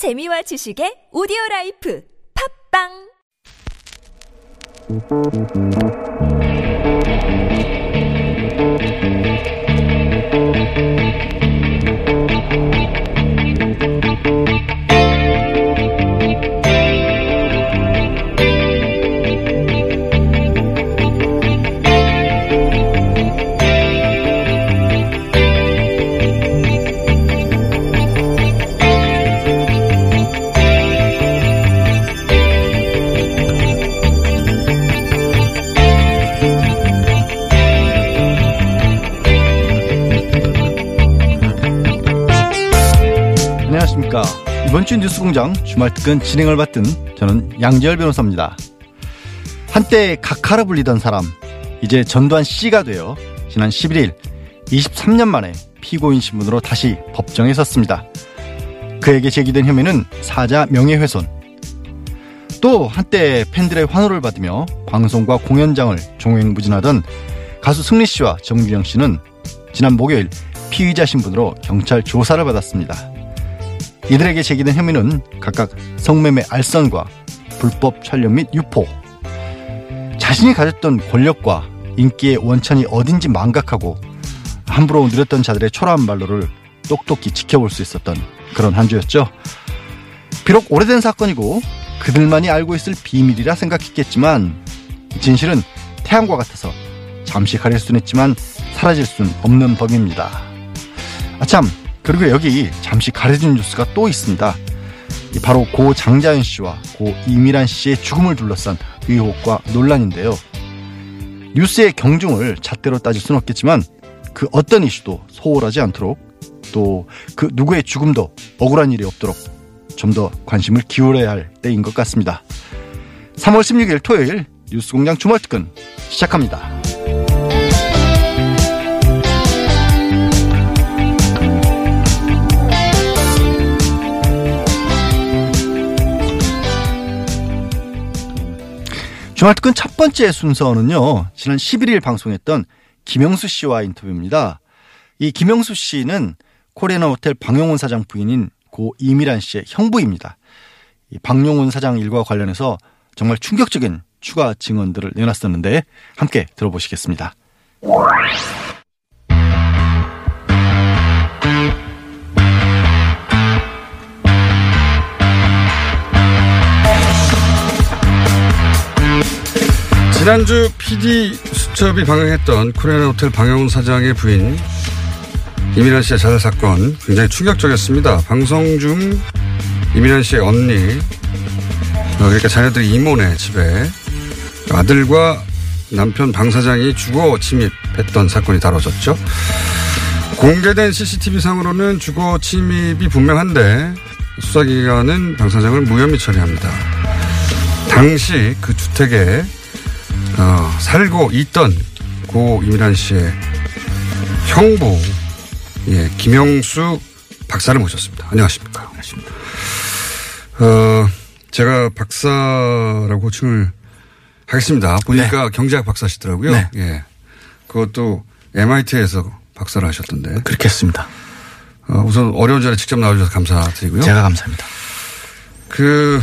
재미와 지식의 오디오 라이프 팝빵 이번 주 뉴스공장 주말 특근 진행을 맡은 저는 양지열 변호사입니다. 한때 각하라 불리던 사람, 이제 전두환 씨가 되어 지난 11일 23년 만에 피고인 신분으로 다시 법정에 섰습니다. 그에게 제기된 혐의는 사자 명예훼손. 또 한때 팬들의 환호를 받으며 방송과 공연장을 종횡무진하던 가수 승리 씨와 정규영 씨는 지난 목요일 피의자 신분으로 경찰 조사를 받았습니다. 이들에게 제기된 혐의는 각각 성매매 알선과 불법 촬영 및 유포. 자신이 가졌던 권력과 인기의 원천이 어딘지 망각하고 함부로 누렸던 자들의 초라한 말로를 똑똑히 지켜볼 수 있었던 그런 한 주였죠. 비록 오래된 사건이고 그들만이 알고 있을 비밀이라 생각했겠지만 진실은 태양과 같아서 잠시 가릴 수는 있지만 사라질 수는 없는 법입니다. 아참 그리고 여기 잠시 가려진 뉴스가 또 있습니다. 바로 고 장자연 씨와 고 이미란 씨의 죽음을 둘러싼 의혹과 논란인데요. 뉴스의 경중을 잣대로 따질 수는 없겠지만 그 어떤 이슈도 소홀하지 않도록 또 그 누구의 죽음도 억울한 일이 없도록 좀 더 관심을 기울여야 할 때인 것 같습니다. 3월 16일 토요일 뉴스공장 주말특근 시작합니다. 주말특근 첫 번째 순서는요, 지난 11일 방송했던 김영수 씨와 인터뷰입니다. 이 김영수 씨는 코리아나 호텔 방용훈 사장 부인인 고 이미란 씨의 형부입니다. 이 방용훈 사장 일과 관련해서 정말 충격적인 추가 증언들을 내놨었는데 함께 들어보시겠습니다. 지난주 PD 수첩이 방영했던 코리아나 호텔 방영훈 사장의 부인 이민환 씨의 자살 사건 굉장히 충격적이었습니다. 방송 중 이민환 씨의 언니 어, 그러니까 자녀들이 이모네 집에 아들과 남편 방 사장이 주거 침입했던 사건이 다뤄졌죠. 공개된 CCTV 상으로는 주거 침입이 분명한데 수사기관은 방 사장을 무혐의 처리합니다. 당시 그 주택에 어, 살고 있던 고 이미란 씨의 형부, 예, 김영수 박사를 모셨습니다. 안녕하십니까. 안녕하십니까. 어, 제가 박사라고 호칭을 하겠습니다. 보니까 경제학 박사시더라고요. 네. 예. 그것도 MIT에서 박사를 하셨던데. 그렇게 했습니다. 어, 우선 어려운 자리에 직접 나와주셔서 감사드리고요. 제가 감사합니다. 그,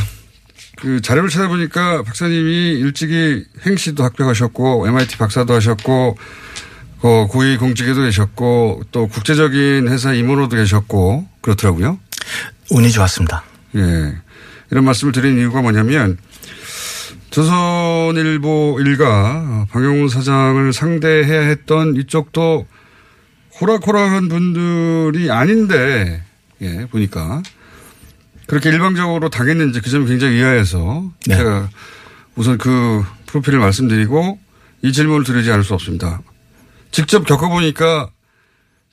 그 자료를 찾아보니까 박사님이 일찍이 행시도 합격하셨고 MIT 박사도 하셨고 그 고위 공직에도 계셨고 또 국제적인 회사 임원으로도 계셨고 그렇더라고요. 운이 좋았습니다. 예. 이런 말씀을 드린 이유가 뭐냐면 조선일보 일가 방영훈 사장을 상대해야 했던 이쪽도 호락호락한 분들이 아닌데 예, 보니까 그렇게 일방적으로 당했는지 그 점이 굉장히 의아해서 네. 제가 우선 그 프로필을 말씀드리고 이 질문을 드리지 않을 수 없습니다. 직접 겪어보니까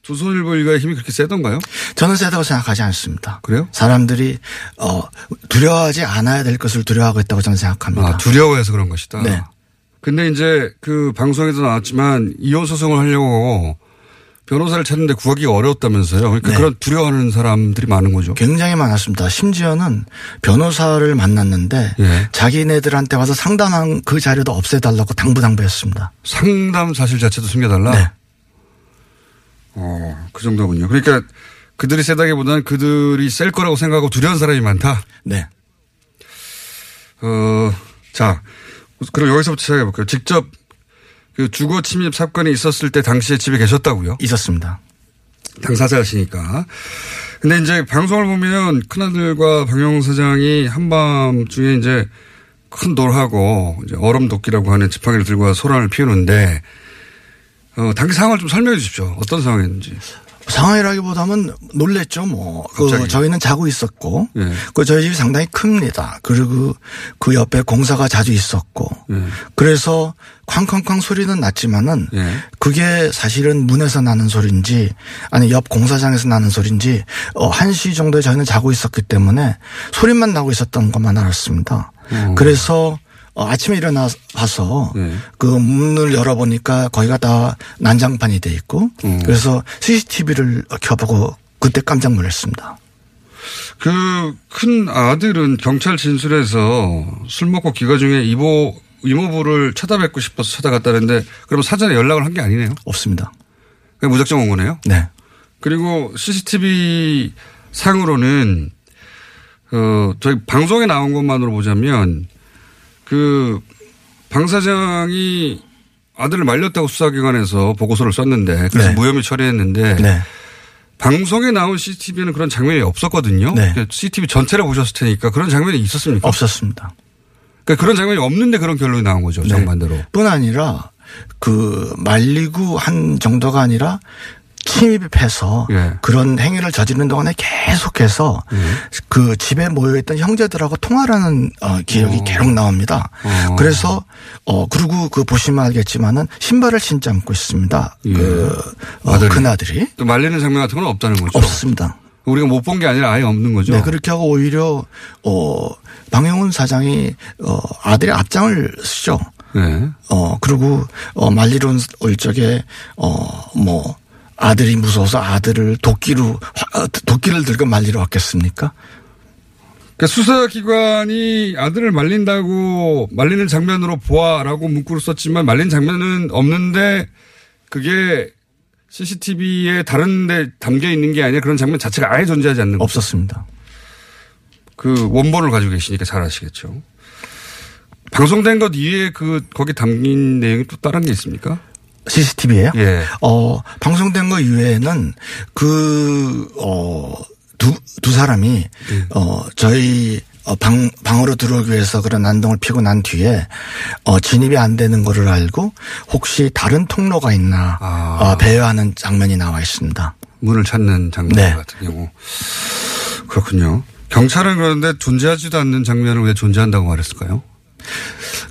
조선일보 일가의 힘이 그렇게 세던가요? 저는 세다고 생각하지 않습니다. 그래요? 사람들이 어 두려워하지 않아야 될 것을 두려워하고 있다고 저는 생각합니다. 아, 두려워해서 그런 것이다. 네. 근데 이제 그 방송에도 나왔지만 이혼 소송을 하려고 변호사를 찾는데 구하기가 어려웠다면서요. 그러니까 네. 그런 두려워하는 사람들이 많은 거죠. 굉장히 많았습니다. 심지어는 변호사를 만났는데 예. 자기네들한테 와서 상담한 그 자료도 없애달라고 당부당부했습니다. 상담 사실 자체도 숨겨달라. 네. 어, 그 정도군요. 그러니까 그들이 세다기보다는 그들이 셀 거라고 생각하고 두려운 사람이 많다. 네. 어, 자, 그럼 여기서부터 시작해 볼게요. 직접 그 주거 침입 사건이 있었을 때 당시에 집에 계셨다고요? 있었습니다. 당사자시니까. 근데 이제 방송을 보면 큰아들과 박영웅 사장이 한밤 중에 이제 큰 돌하고 이제 얼음 도끼라고 하는 지팡이를 들고 소란을 피우는데 어, 당시 상황을 좀 설명해 주십시오. 어떤 상황이었는지. 상황이라기보다는 놀랬죠, 뭐. 그 갑자기. 저희는 자고 있었고, 예. 그 저희 집이 상당히 큽니다. 그리고 그 옆에 공사가 자주 있었고, 예. 그래서 쾅쾅쾅 소리는 났지만은 예. 그게 사실은 문에서 나는 소리인지 아니 옆 공사장에서 나는 소리인지 어, 1시 정도에 저희는 자고 있었기 때문에 소리만 나고 있었던 것만 알았습니다. 그래서 어, 아침에 일어나서 네. 그 문을 열어보니까 거기가 다 난장판이 돼 있고 그래서 CCTV를 켜보고 그때 깜짝 놀랐습니다. 그 큰 아들은 경찰 진술에서 술 먹고 귀가 중에 이모 이모부를 찾아뵙고 싶어서 찾아갔다는데 그럼 사전에 연락을 한 게 아니네요. 없습니다. 그냥 무작정 온 거네요. 네. 그리고 CCTV 상으로는 어 저희 방송에 나온 것만으로 보자면 그 방 사장이 아들을 말렸다고 수사기관에서 보고서를 썼는데 그래서 네. 무혐의 처리했는데 네. 방송에 나온 CCTV에는 그런 장면이 없었거든요. 네. 그러니까 CCTV 전체를 보셨을 테니까 그런 장면이 있었습니까? 없었습니다. 그러니까 그런 장면이 없는데 그런 결론이 나온 거죠. 네. 정반대로. 뿐 아니라 그 말리고 한 정도가 아니라 침입해서 예. 그런 행위를 저지르는 동안에 계속해서 그 집에 모여있던 형제들하고 통화를 하는 어, 기억이 계속 나옵니다. 어. 그래서 어 그리고 그 보시면 알겠지만은 신발을 신지 않고 있습니다. 예. 그 어, 아들이. 큰아들이 또 말리는 장면 같은 건 없다는 거죠. 없습니다. 우리가 못 본 게 아니라 아예 없는 거죠. 네, 그렇게 하고 오히려 어 방영훈 사장이 어 아들의 앞장을 쓰죠. 네. 어, 그리고, 어, 말리러 올 적에, 어, 뭐, 아들이 무서워서 아들을 도끼로, 도끼를 들고 말리러 왔겠습니까? 그러니까 수사기관이 아들을 말린다고 말리는 장면으로 보아라고 문구를 썼지만 말린 장면은 없는데 그게 CCTV에 다른 데 담겨 있는 게 아니라 그런 장면 자체가 아예 존재하지 않는. 없었습니다. 그 원본을 가지고 계시니까 잘 아시겠죠. 방송된 것 이외에 그 거기 담긴 내용이 또 다른 게 있습니까? CCTV에요? 예. 어, 방송된 거 이외에는 그, 어, 두, 두 사람이, 어, 저희, 어, 방, 방으로 들어오기 위해서 그런 난동을 피고 난 뒤에, 어, 진입이 안 되는 거를 알고 혹시 다른 통로가 있나, 아. 어, 배회하는 장면이 나와 있습니다. 문을 찾는 장면 네. 같은 경우. 그렇군요. 경찰은 그런데 존재하지도 않는 장면을 왜 존재한다고 말했을까요?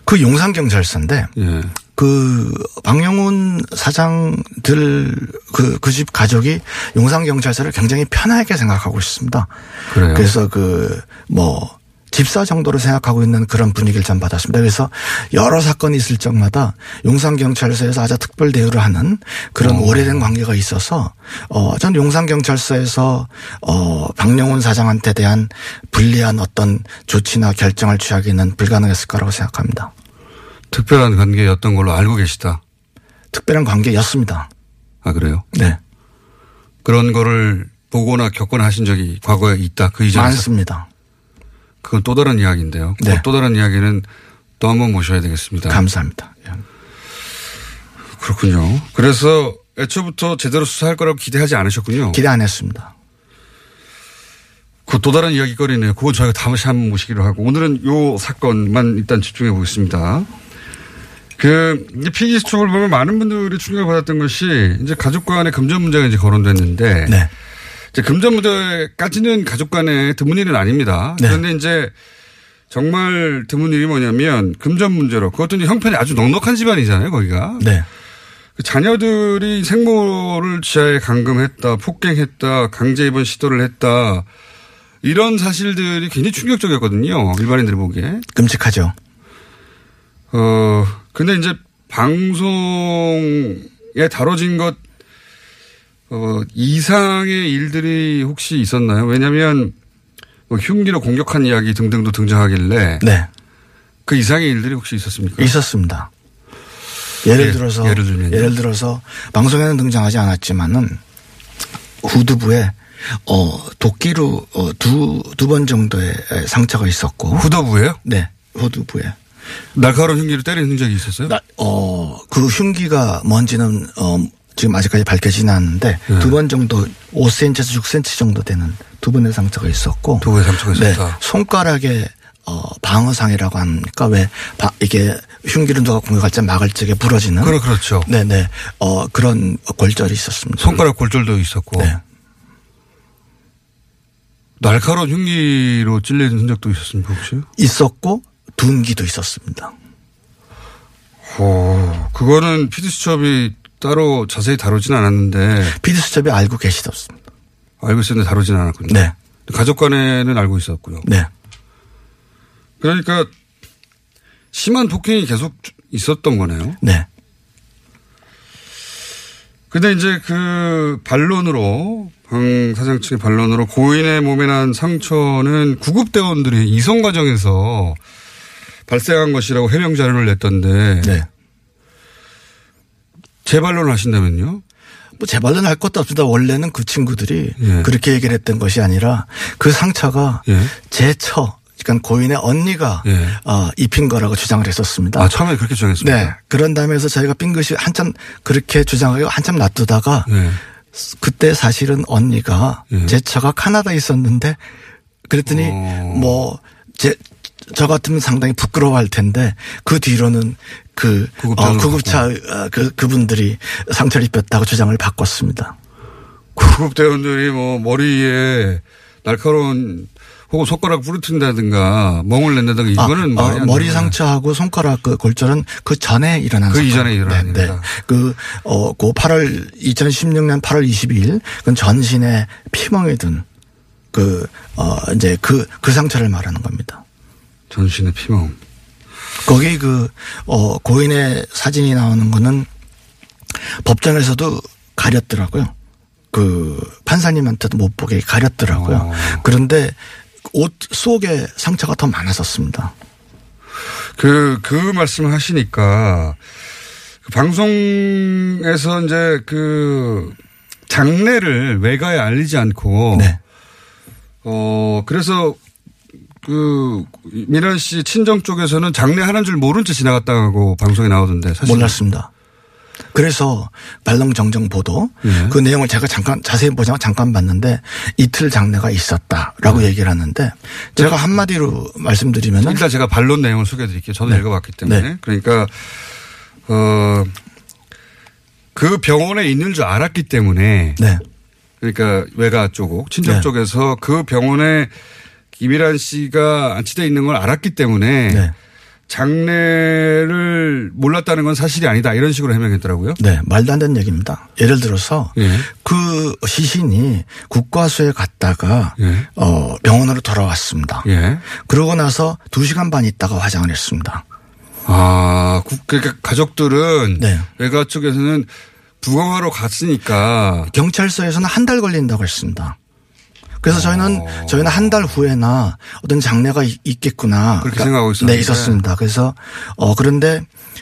그 용산경찰서인데, 예. 그 박영훈 사장들 그 그 집 가족이 용산 경찰서를 굉장히 편하게 생각하고 있습니다. 그래요? 그래서 그 뭐 집사 정도로 생각하고 있는 그런 분위기를 전 받았습니다. 그래서 여러 사건이 있을 적마다 용산 경찰서에서 아주 특별 대우를 하는 그런 오래된 관계가 있어서 어 전 용산 경찰서에서 어 박영훈 사장한테 대한 불리한 어떤 조치나 결정을 취하기는 불가능했을 거라고 생각합니다. 특별한 관계였던 걸로 알고 계시다. 특별한 관계였습니다. 아, 그래요? 네. 그런 거를 보거나 겪거나 하신 적이 과거에 있다. 그 이전에. 많습니다. 그건 또 다른 이야기인데요. 네. 또 다른 이야기는 또 한 번 모셔야 되겠습니다. 감사합니다. 예. 그렇군요. 그래서 애초부터 제대로 수사할 거라고 기대하지 않으셨군요. 기대 안 했습니다. 그 또 다른 이야기거리네요. 그건 저희가 다시 한번 모시기로 하고 오늘은 요 사건만 일단 집중해 보겠습니다. 그 피기 수첩을 보면 많은 분들이 충격을 받았던 것이 이제 가족 간의 금전 문제가 이제 거론됐는데 네. 이제 금전 문제까지는 가족 간의 드문 일은 아닙니다. 네. 그런데 이제 정말 드문 일이 뭐냐면 금전 문제로 그것도 이제 형편이 아주 넉넉한 집안이잖아요. 거기가 네. 그 자녀들이 생모를 지하에 감금했다, 폭행했다, 강제 입원 시도를 했다. 이런 사실들이 굉장히 충격적이었거든요. 일반인들이 보기에. 끔찍하죠. 어, 근데 이제 방송에 다뤄진 것, 어, 이상의 일들이 혹시 있었나요? 왜냐면, 뭐 흉기로 공격한 이야기 등등도 등장하길래 네. 그 이상의 일들이 혹시 있었습니까? 있었습니다. 예를 예, 들어서 예를 들면요? 예를 들어서 방송에는 등장하지 않았지만은 후두부에 어, 도끼로 어, 두, 두 번 정도의 상처가 있었고. 후두부예요? 네. 호두부에. 날카로운 흉기로 때린 흔적이 있었어요? 나, 어, 그 흉기가 뭔지는 어, 지금 아직까지 밝혀지진 않는데 네. 두번 정도 5cm에서 6cm 정도 되는 두 번의 상처가 있었고. 두 번의 상처가 있었다. 네. 손가락에 어, 방어상이라고 합니까? 왜 바, 이게 흉기를 누가 공격할 때 막을 적에 부러지는. 그래, 그렇죠. 네네. 어, 그런 골절이 있었습니다. 손가락 골절도 있었고. 네. 날카로운 흉기로 찔리는 흔적도 있었습니까, 혹시? 있었고 둔기도 있었습니다. 오, 그거는 피드수첩이 따로 자세히 다루진 않았는데 피디수첩이 알고 계시었습니다. 알고 있었는데 다루진 않았군요. 네. 가족 간에는 알고 있었고요. 네. 그러니까 심한 폭행이 계속 있었던 거네요. 네. 근데 이제 그 반론으로 방 사장 측의 반론으로 고인의 몸에 난 상처는 구급대원들이 이송 과정에서 발생한 것이라고 해명 자료를 냈던데 네. 재반론을 하신다면요? 뭐 재발론 할 것도 없습니다. 원래는 그 친구들이 예. 그렇게 얘기를 했던 것이 아니라 그 상처가 예. 제 처, 그러니까 고인의 언니가 예. 어, 입힌 거라고 주장을 했었습니다. 아 처음에 그렇게 주장했습니다. 네. 그런 다음에서 저희가 빙긋이 한참 그렇게 주장하고 한참 놔두다가 네. 그때 사실은 언니가 예. 제 처가 카나다에 있었는데 그랬더니 어. 뭐제 저 같으면 상당히 부끄러워할 텐데 그 뒤로는 그 어, 구급차 어, 그 그분들이 상처를 입혔다고 주장을 바꿨습니다. 구급대원들이 뭐 머리에 날카로운 혹은 손가락 부러뜨린다든가 멍을 낸다든가 이거는 아, 어, 안 머리 상처하고 손가락 그 골절은 그 전에 일어난 그 사건. 이전에 일어난 네, 네. 그, 어, 그 8월, 2016년 8월 22일, 그건 전신에 피멍이 든 그, 어, 이제 그, 그 상처를 말하는 겁니다. 전신의 피멍. 거기 그, 어, 고인의 사진이 나오는 거는 법정에서도 가렸더라고요. 그 판사님한테도 못 보게 가렸더라고요. 어. 그런데 옷 속에 상처가 더 많았었습니다. 그, 그 말씀을 하시니까 그 방송에서 이제 그 장례를 외가에 알리지 않고 네. 어, 그래서 그 미란 씨 친정 쪽에서는 장례 하는 줄 모른 채 지나갔다고 방송에 나오던데 사실 몰랐습니다. 그래서 말렁정정 보도 예. 그 내용을 제가 잠깐 자세히 않고 잠깐 봤는데 이틀 장례가 있었다라고 네. 얘기를 하는데 제가 한마디로 말씀드리면은 일단 제가 반론 내용을 소개해 드릴게요. 저도 네. 읽어봤기 때문에. 네. 그러니까, 어, 그 병원에 있는 줄 알았기 때문에 네. 그러니까 외가 쪽, 친정 네. 쪽에서 그 병원에 김일환 씨가 안치돼 있는 걸 알았기 때문에 네. 장례를 몰랐다는 건 사실이 아니다. 이런 식으로 해명했더라고요. 네, 말도 안 되는 얘기입니다. 예를 들어서 예. 그 시신이 국과수에 갔다가 예. 어, 병원으로 돌아왔습니다. 예. 그러고 나서 두 시간 반 있다가 화장을 했습니다. 아, 국- 그러니까 가족들은 네. 외가 쪽에서는 부검하러 갔으니까 경찰서에서는 한 달 걸린다고 했습니다. 그래서 저희는 어. 저희는 한 달 후에나 어떤 장례가 있- 있겠구나. 그렇게 생각하고 있었는데. 네, 있었습니다. 그래서 어 그런데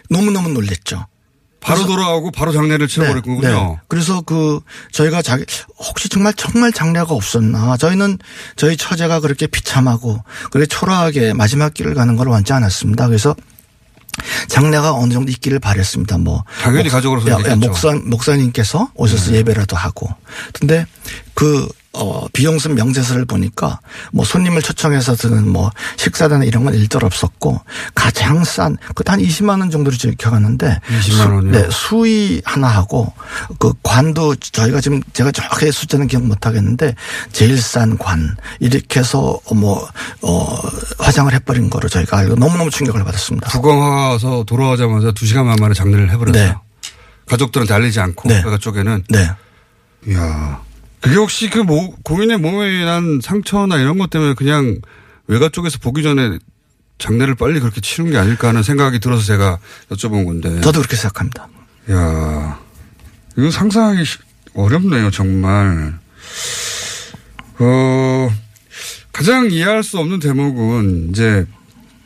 너무 너무 놀랬죠. 바로 돌아오고 바로 장례를 치러버렸군요. 그래서 그 저희가 자기 혹시 정말 정말 장례가 없었나? 저희는 저희 처제가 그렇게 비참하고 그렇게 초라하게 마지막 길을 가는 걸 원치 않았습니다. 그래서 장례가 어느 정도 있기를 바랬습니다. 뭐 당연히 가족으로서 야. 네. 목사 목사님께서 오셔서 예배라도 하고. 근데 그 어, 비용순 명세서를 보니까 뭐 손님을 초청해서 드는 뭐 식사단나 이런 건 일절 없었고 가장 싼 그한 20만 원 정도로 적혀갔는데 20만 원이요? 네, 수의 하나 하고 그 관도 저희가 지금 제가 정확하게 숫자는 기억 못 하겠는데 제일 싼 관 이렇게 해서 뭐 어, 화장을 해버린 거로 저희가 알고 너무너무 충격을 받았습니다. 부검하서 돌아오자마자 두 시간 만에 장례를 해버렸어요. 네. 가족들한테 알리지 않고 네. 외가 쪽에는 네. 이야 그게 혹시 그 모, 고인의 몸에 난 상처나 이런 것 때문에 그냥 외가 쪽에서 보기 전에 장례를 빨리 그렇게 치른 게 아닐까 하는 생각이 들어서 제가 여쭤본 건데. 저도 그렇게 생각합니다. 야 이거 상상하기 시- 어렵네요, 정말. 어, 가장 이해할 수 없는 대목은 이제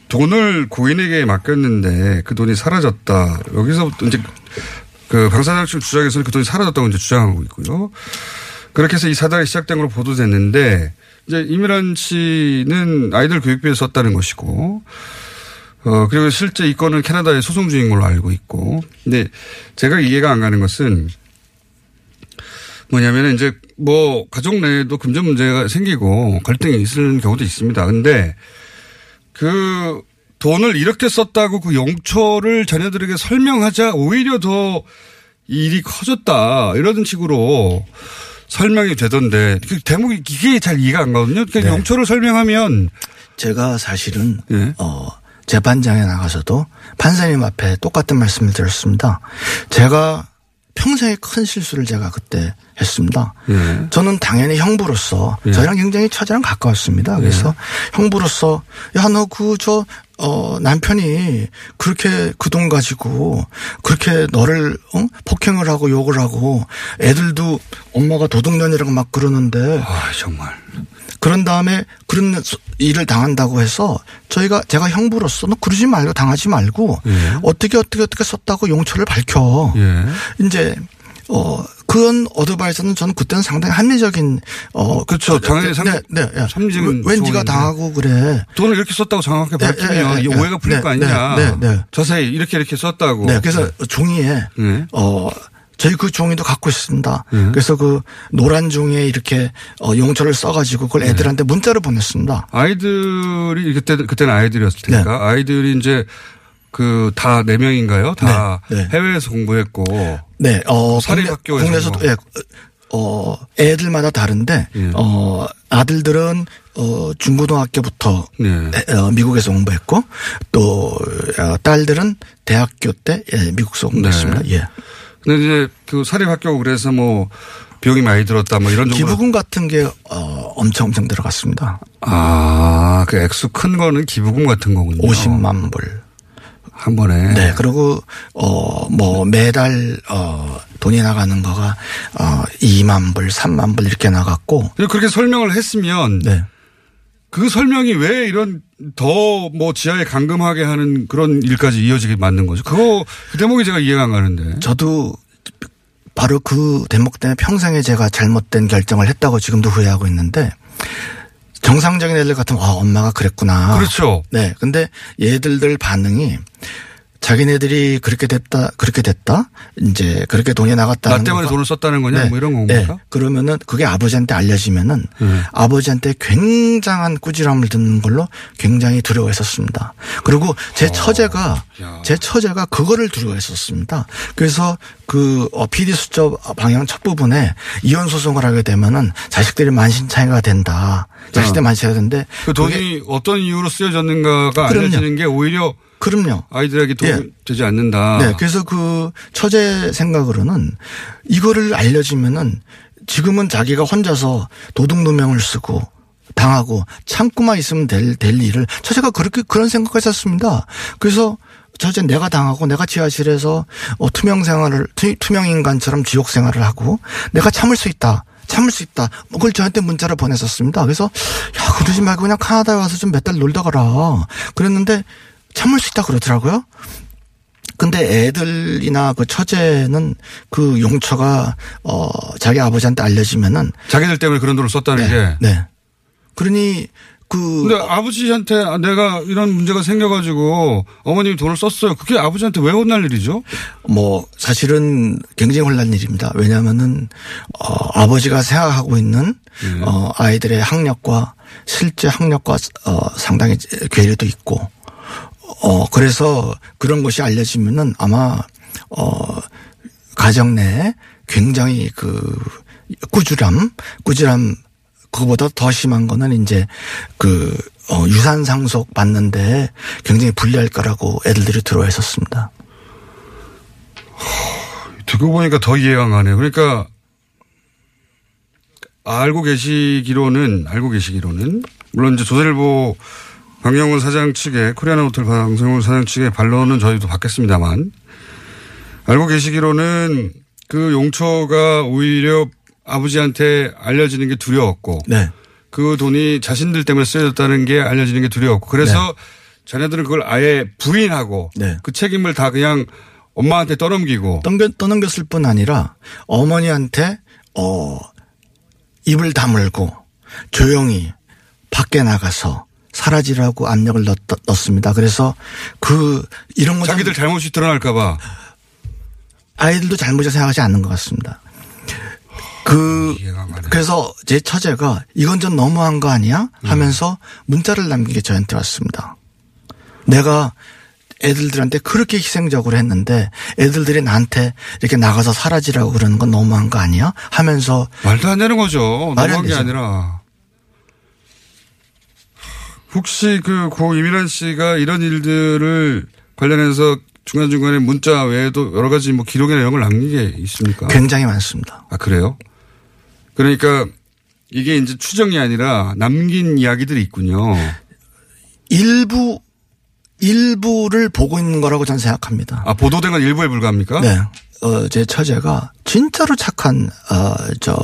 돈을 고인에게 맡겼는데 그 돈이 사라졌다. 여기서부터 이제 그 방사장 측 주장에서는 그 돈이 사라졌다고 이제 주장하고 있고요. 그렇게 해서 이 사달이 시작된 걸로 보도됐는데 이제 이미란 씨는 아이들 교육비에 썼다는 것이고 어 그리고 실제 이 건은 캐나다에 소송 중인 걸로 알고 있고 근데 제가 이해가 안 가는 것은 뭐냐면 이제 뭐 가족 내에도 금전 문제가 생기고 갈등이 있을 경우도 있습니다. 근데 그 돈을 이렇게 썼다고 그 용처를 자녀들에게 설명하자 오히려 더 일이 커졌다 이런 식으로 설명이 되던데 그 대목이 이게 잘 이해가 안 가거든요. 그러니까 네. 용처를 설명하면 제가 사실은 예. 어 재판장에 나가서도 판사님 앞에 똑같은 말씀을 드렸습니다. 제가 평생의 큰 실수를 제가 그때 했습니다. 예. 저는 당연히 형부로서 예. 저랑 굉장히 처제랑 가까웠습니다. 그래서 형부로서 야 너 그 저 어, 남편이 그렇게 그 돈 가지고 그렇게 너를 어? 폭행을 하고 욕을 하고 애들도 엄마가 도둑년이라고 막 그러는데 아 정말 그런 다음에 그런 소- 일을 당한다고 해서 저희가 제가 형부로서 너 그러지 말고 당하지 말고 예. 어떻게 어떻게 어떻게 썼다고 용처를 밝혀. 예. 이제 어 그런 어드바이스는 저는 그때는 상당히 합리적인 어 그렇죠. 당연히 상- 네, 네, 네. 합리적인 조언인데. 네가 당하고 그래? 돈을 이렇게 썼다고 정확하게 네, 밝히면 네, 이 네, 오해가 풀릴 네, 거 아니냐. 네, 네, 네. 자세히 이렇게 이렇게 썼다고. 네, 그래서 종이에 네. 어 저희 그 종이도 갖고 있습니다. 네. 그래서 그 노란 종이에 이렇게 어 용처를 써가지고 그걸 애들한테 문자로 보냈습니다. 아이들이 그때 그때는 아이들이었을 테니까 아이들이 이제 그 다 네 명인가요? 다 네, 네. 해외에서 공부했고 네, 어, 사립 학교에서 국내에서도, 뭐. 예, 어, 애들마다 다른데, 예. 어, 아들들은, 어, 중고등학교부터 네. 에, 어, 미국에서 공부했고, 또, 어, 딸들은 대학교 때, 예, 미국에서 공부했습니다. 네. 예. 근데 이제 그 사립학교 그래서 뭐 비용이 많이 들었다 뭐 이런. 기부금 같은 게, 어, 엄청 엄청 들어갔습니다. 아, 그 액수 큰 거는 기부금 같은 거군요. 50만 불. 한 번에. 네. 그리고, 어, 뭐, 매달, 어, 돈이 나가는 거가, 어, 2만 불, 3만 불 이렇게 나갔고, 그렇게 설명을 했으면 네. 그 설명이 왜 이런 더 뭐 지하에 감금하게 하는 그런 일까지 이어지게 만든 거죠. 그거 그 대목이 제가 이해가 안 가는데. 저도 바로 그 대목 때문에 평생에 제가 잘못된 결정을 했다고 지금도 후회하고 있는데 정상적인 애들 같으면 아 엄마가 그랬구나. 그렇죠. 네. 근데 얘들들 반응이 자기네들이 그렇게 됐다 그렇게 됐다 이제 그렇게 돈이 나갔다는 나 때문에 거가- 돈을 썼다는 거냐 뭐 이런 건가요? 네. 그러면은 그게 아버지한테 알려지면은 네. 아버지한테 굉장한 꾸지람을 듣는 걸로 굉장히 두려워했었습니다. 그리고 제 처제가 어. 야. 제 처제가 그거를 두려워했었습니다. 그래서 그 어, PD 수첩 방향 첫 부분에 이혼 소송을 하게 되면은 자식들이 만신창이가 된다. 자식들이 만신창이가 된대. 그 돈이 어떤 이유로 쓰여졌는가가 그럼요. 알려지는 게 오히려 그럼요. 아이들에게 도움이 예. 되지 않는다. 네, 그래서 그 처제 생각으로는 이거를 알려지면은 지금은 자기가 혼자서 도둑 누명을 쓰고 당하고 참고만 있으면 될, 될 일을 처제가 그렇게 그런 생각을 했었습니다. 그래서 처제 내가 당하고 내가 지하실에서 어, 투명 생활을 투, 투명 인간처럼 지옥 생활을 하고 내가 참을 수 있다. 참을 수 있다. 뭐 그걸 저한테 문자를 보냈었습니다. 그래서 야 그러지 말고 그냥 카나다에 와서 좀 몇 달 놀다 가라. 그랬는데 참을 수 있다 그러더라고요. 근데 애들이나 그 처제는 그 용처가 어 자기 아버지한테 알려지면은 자기들 때문에 그런 돈을 썼다는 네. 게. 네. 그러니 그 근데 아버지한테 내가 이런 문제가 생겨가지고 어머님이 돈을 썼어요. 그게 아버지한테 왜 혼날 일이죠? 뭐 사실은 굉장히 혼란 일입니다. 왜냐하면은 어 아버지가 생각하고 있는 네. 어 아이들의 학력과 실제 학력과 어 상당히 괴리도 있고 어 그래서 그런 것이 알려지면은 아마 어 가정 내에 굉장히 그 꾸지람 꾸지람 그거보다 더 심한 거는 이제 그 어, 유산 상속 받는데 굉장히 불리할 거라고 애들들이 들어했었습니다. 듣고 보니까 더 이해가 안 가네요. 그러니까 알고 계시기로는 알고 계시기로는 물론 이제 조선일보 방영훈 사장 측의 코리아나 호텔 방송훈 사장 측의 반론은 저희도 받겠습니다만 알고 계시기로는 그 용처가 오히려 아버지한테 알려지는 게 두려웠고 네. 그 돈이 자신들 때문에 쓰여졌다는 게 알려지는 게 두려웠고 그래서 자녀들은 그걸 아예 부인하고 네. 그 책임을 다 그냥 엄마한테 떠넘기고 떠넘겨, 떠넘겼을 뿐 아니라 어머니한테 어 입을 다물고 조용히 밖에 나가서 사라지라고 압력을 넣, 넣습니다. 그래서 그 이런 거 자기들 잘못이 드러날까봐. 아이들도 잘못이 생각하지 않는 것 같습니다. 그. 그래서 제 처제가 이건 좀 너무한 거 아니야 하면서 문자를 남긴 게 저한테 왔습니다. 내가 애들들한테 그렇게 희생적으로 했는데 애들들이 나한테 이렇게 나가서 사라지라고 그러는 건 너무한 거 아니야 하면서 말도 안 되는 거죠. 말이 너무한 안게 되죠. 아니라. 혹시 그 고 이민환 씨가 이런 일들을 관련해서 중간중간에 문자 외에도 여러 가지 뭐 기록이나 이런 걸 남긴 게 있습니까? 굉장히 많습니다. 아, 그래요? 그러니까 이게 이제 추정이 아니라 남긴 이야기들이 있군요. 일부 일부를 보고 있는 거라고 저는 생각합니다. 아, 보도된 건 일부에 불과합니까? 네. 어, 제 처제가 진짜로 착한, 어, 저,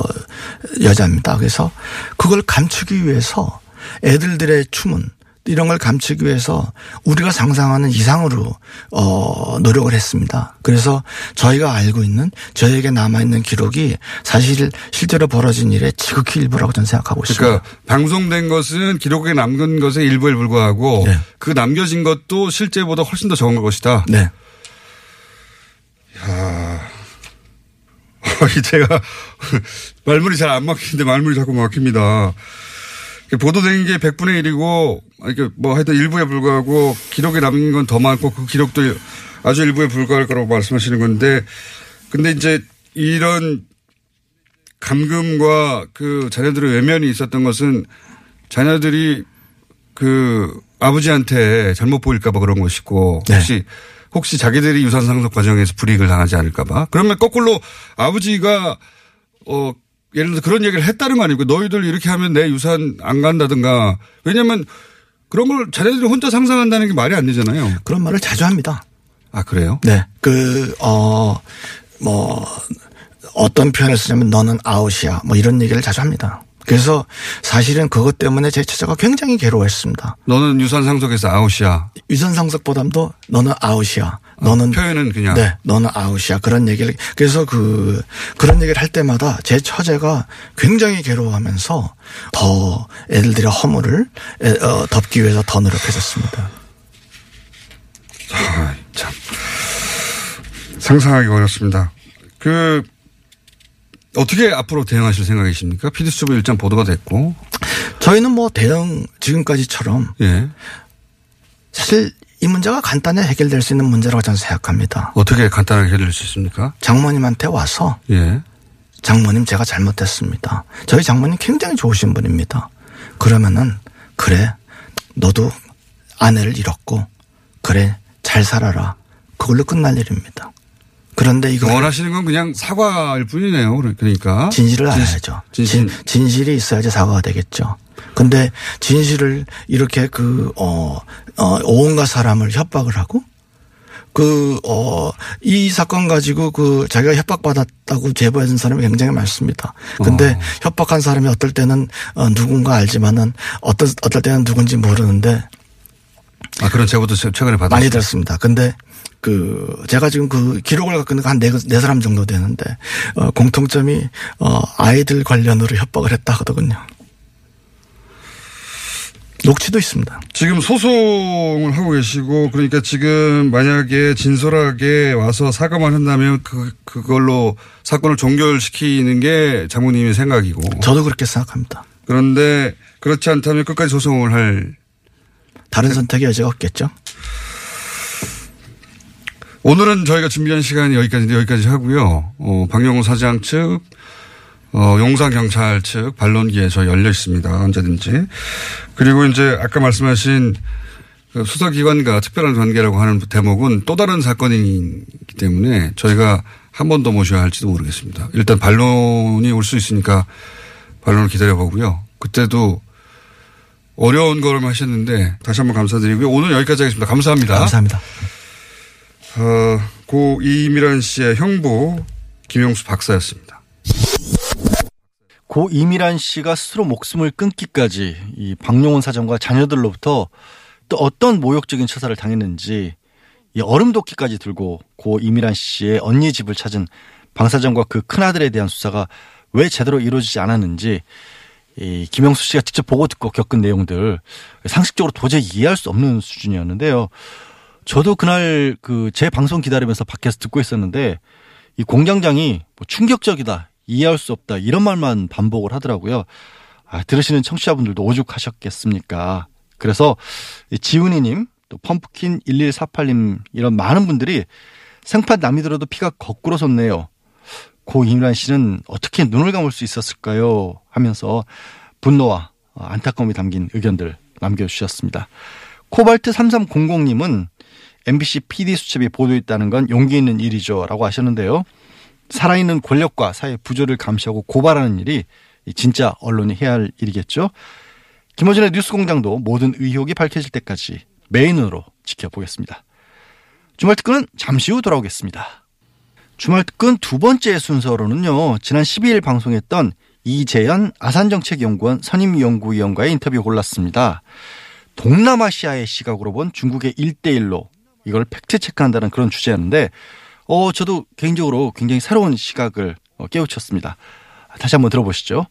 여자입니다. 그래서 그걸 감추기 위해서 애들들의 춤은 이런 걸 감추기 위해서 우리가 상상하는 이상으로 어 노력을 했습니다. 그래서 저희가 알고 있는 저에게 남아 있는 기록이 사실 실제로 벌어진 일의 지극히 일부라고 저는 생각하고 있습니다. 그러니까 방송된 것은 기록에 남긴 것의 일부에 불과하고 네. 그 남겨진 것도 실제보다 훨씬 더 적은 것이다. 네. 제가 말문이 잘 안 막히는데 말문이 자꾸 막힙니다. 보도된 게 100분의 1이고, 이렇게 뭐 하여튼 일부에 불과하고 기록에 남긴 건더 많고 그 기록도 아주 일부에 불과할 거라고 말씀하시는 건데, 근데 이제 이런 감금과 그 자녀들의 외면이 있었던 것은 자녀들이 그 아버지한테 잘못 보일까봐 그런 것이고, 네. 혹시 혹시 자기들이 유산 상속 과정에서 불이익을 당하지 않을까봐. 그러면 거꾸로 아버지가 어 예를 들어 서 그런 얘기를 했다는 거 아니고 너희들 이렇게 하면 내 유산 안 간다든가. 왜냐하면 그런 걸 자네들이 혼자 상상한다는 게 말이 안 되잖아요. 그런 말을 자주 합니다. 아 그래요? 네. 그, 어, 뭐, 어떤 표현을 쓰냐면 너는 아웃이야. 뭐 이런 얘기를 자주 합니다. 그래서 사실은 그것 때문에 제 처자가 굉장히 괴로워했습니다. 너는 유산 상속에서 아웃이야. 유선 상속보담도 너는 아웃이야. 너는 표현은 그냥. 네, 너는 아웃이야. 그런 얘기를 그래서 그 그런 얘기를 할 때마다 제 처제가 굉장히 괴로워하면서 더 애들들의 허물을 에, 어, 덮기 위해서 더 노력했었습니다. 아, 참. 상상하기 어렵습니다. 그, 어떻게 앞으로 대응하실 생각이십니까? 피디수첩에 일단 보도가 됐고. 저희는 뭐 대응 지금까지처럼 예. 사실 이 문제가 간단히 해결될 수 있는 문제라고 저는 생각합니다. 어떻게 간단하게 해결할 수 있습니까? 장모님한테 와서 예. 장모님 제가 잘못했습니다. 저희 장모님 굉장히 좋으신 분입니다. 그러면은 그래 너도 아내를 잃었고 그래 잘 살아라. 그걸로 끝날 일입니다. 그런데 이거 원하시는 건 그냥 사과일 뿐이네요. 그러니까. 진실을 진실- 알아야죠. 진실. 진, 진실이 있어야지 사과가 되겠죠. 근데 진실을 이렇게 그, 어, 어, 온갖 사람을 협박을 하고 그, 어, 이 사건 가지고 그 자기가 협박받았다고 제보해준 사람이 굉장히 많습니다. 근데 어. 협박한 사람이 어떨 때는 어, 누군가 알지만은 어떨, 어떨 때는 누군지 모르는데 아, 그런 제보도 최- 최근에 받았어요. 많이 들었습니다. 근데 그 제가 지금 그 기록을 갖고 있는 한네 네 사람 정도 되는데 어 공통점이 어 아이들 관련으로 협박을 했다 하거든요. 녹취도 있습니다. 지금 소송을 하고 계시고 그러니까 지금 만약에 진솔하게 와서 사과만 한다면 그, 그걸로 사건을 종결시키는 게 장모님의 생각이고. 저도 그렇게 생각합니다. 그런데 그렇지 않다면 끝까지 소송을 할 다른 선택의 여지가 없겠죠. 오늘은 저희가 준비한 시간이 여기까지인데 여기까지 하고요. 어, 박영호 사장 측, 어, 용산경찰 측 반론기에 저희 열려 있습니다. 언제든지. 그리고 이제 아까 말씀하신 그 수사기관과 특별한 관계라고 하는 대목은 또 다른 사건이기 때문에 저희가 한 번 더 모셔야 할지도 모르겠습니다. 일단 반론이 올 수 있으니까 반론을 기다려 보고요. 그때도 어려운 걸음 하셨는데 다시 한번 감사드리고요. 오늘 여기까지 하겠습니다. 감사합니다. 감사합니다. 어, 고 이미란 씨의 형부 김용수 박사였습니다. 고 이미란 씨가 스스로 목숨을 끊기까지 이 박용훈 사장과 자녀들로부터 또 어떤 모욕적인 처사를 당했는지 이 얼음 도끼까지 들고 고 이미란 씨의 언니 집을 찾은 방 사장과 그 큰아들에 대한 수사가 왜 제대로 이루어지지 않았는지 이 김영수 씨가 직접 보고 듣고 겪은 내용들 상식적으로 도저히 이해할 수 없는 수준이었는데요. 저도 그날 그 제 방송 기다리면서 밖에서 듣고 있었는데 이 공장장이 뭐 충격적이다, 이해할 수 없다 이런 말만 반복을 하더라고요. 아, 들으시는 청취자분들도 오죽하셨겠습니까? 그래서 지훈이님, 또 펌프킨 1148님 이런 많은 분들이 생판 남이 들어도 피가 거꾸로 솟네요. 고 임란 씨는 어떻게 눈을 감을 수 있었을까요? 하면서 분노와 안타까움이 담긴 의견들 남겨주셨습니다. 코발트 3300님은 MBC PD 수첩이 보도했다는 건 용기 있는 일이죠. 라고 하셨는데요. 살아있는 권력과 사회 부조를 감시하고 고발하는 일이 진짜 언론이 해야 할 일이겠죠. 김어준의 뉴스 공장도 모든 의혹이 밝혀질 때까지 메인으로 지켜보겠습니다. 주말 특근은 잠시 후 돌아오겠습니다. 주말 특근 두 번째 순서로는요, 지난 12일 방송했던 이재현 아산정책연구원 선임연구위원과의 인터뷰 골랐습니다. 동남아시아의 시각으로 본 중국의 1대1로 이걸 팩트체크한다는 그런 주제였는데, 어, 저도 개인적으로 굉장히 새로운 시각을 어, 깨우쳤습니다. 다시 한번 들어보시죠.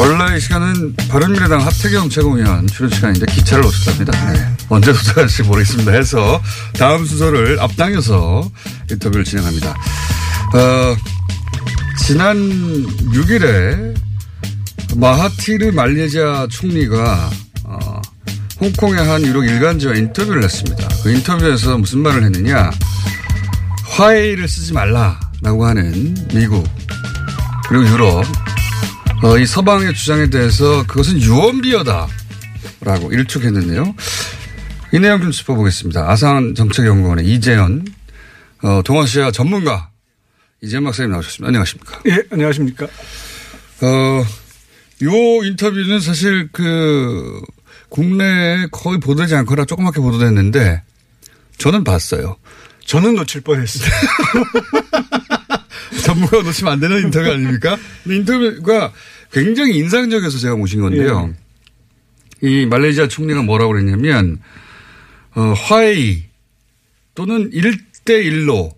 원래 이 시간은 바른미래당 하태경 최고위원 출연 시간인데 기차를 놓쳤답니다. 네. 언제 도착할지 모르겠습니다. 해서 다음 순서를 앞당겨서 인터뷰를 진행합니다. 어, 지난 6일에 마하티르 말레이시아 총리가 어, 홍콩의 한 유력 일간지와 인터뷰를 했습니다. 그 인터뷰에서 무슨 말을 했느냐. 화해를 쓰지 말라라고 하는 미국 그리고 유럽 어, 이 서방의 주장에 대해서 그것은 유언비어다. 라고 일축했는데요. 이 내용 좀 짚어보겠습니다. 아산 정책연구원의 이재현, 어, 동아시아 전문가, 이재현 박사님 나오셨습니다. 안녕하십니까. 예, 안녕하십니까. 어, 요 인터뷰는 사실 그, 국내에 거의 보도되지 않거나 조그맣게 보도됐는데, 저는 봤어요. 저는 놓칠 뻔했어요. 전문가 놓치면 안 되는 인터뷰 아닙니까? 인터뷰가 굉장히 인상적이어서 제가 모신 건데요. 예. 이 말레이시아 총리가 뭐라고 그랬냐면, 어, 화해 또는 1대1로에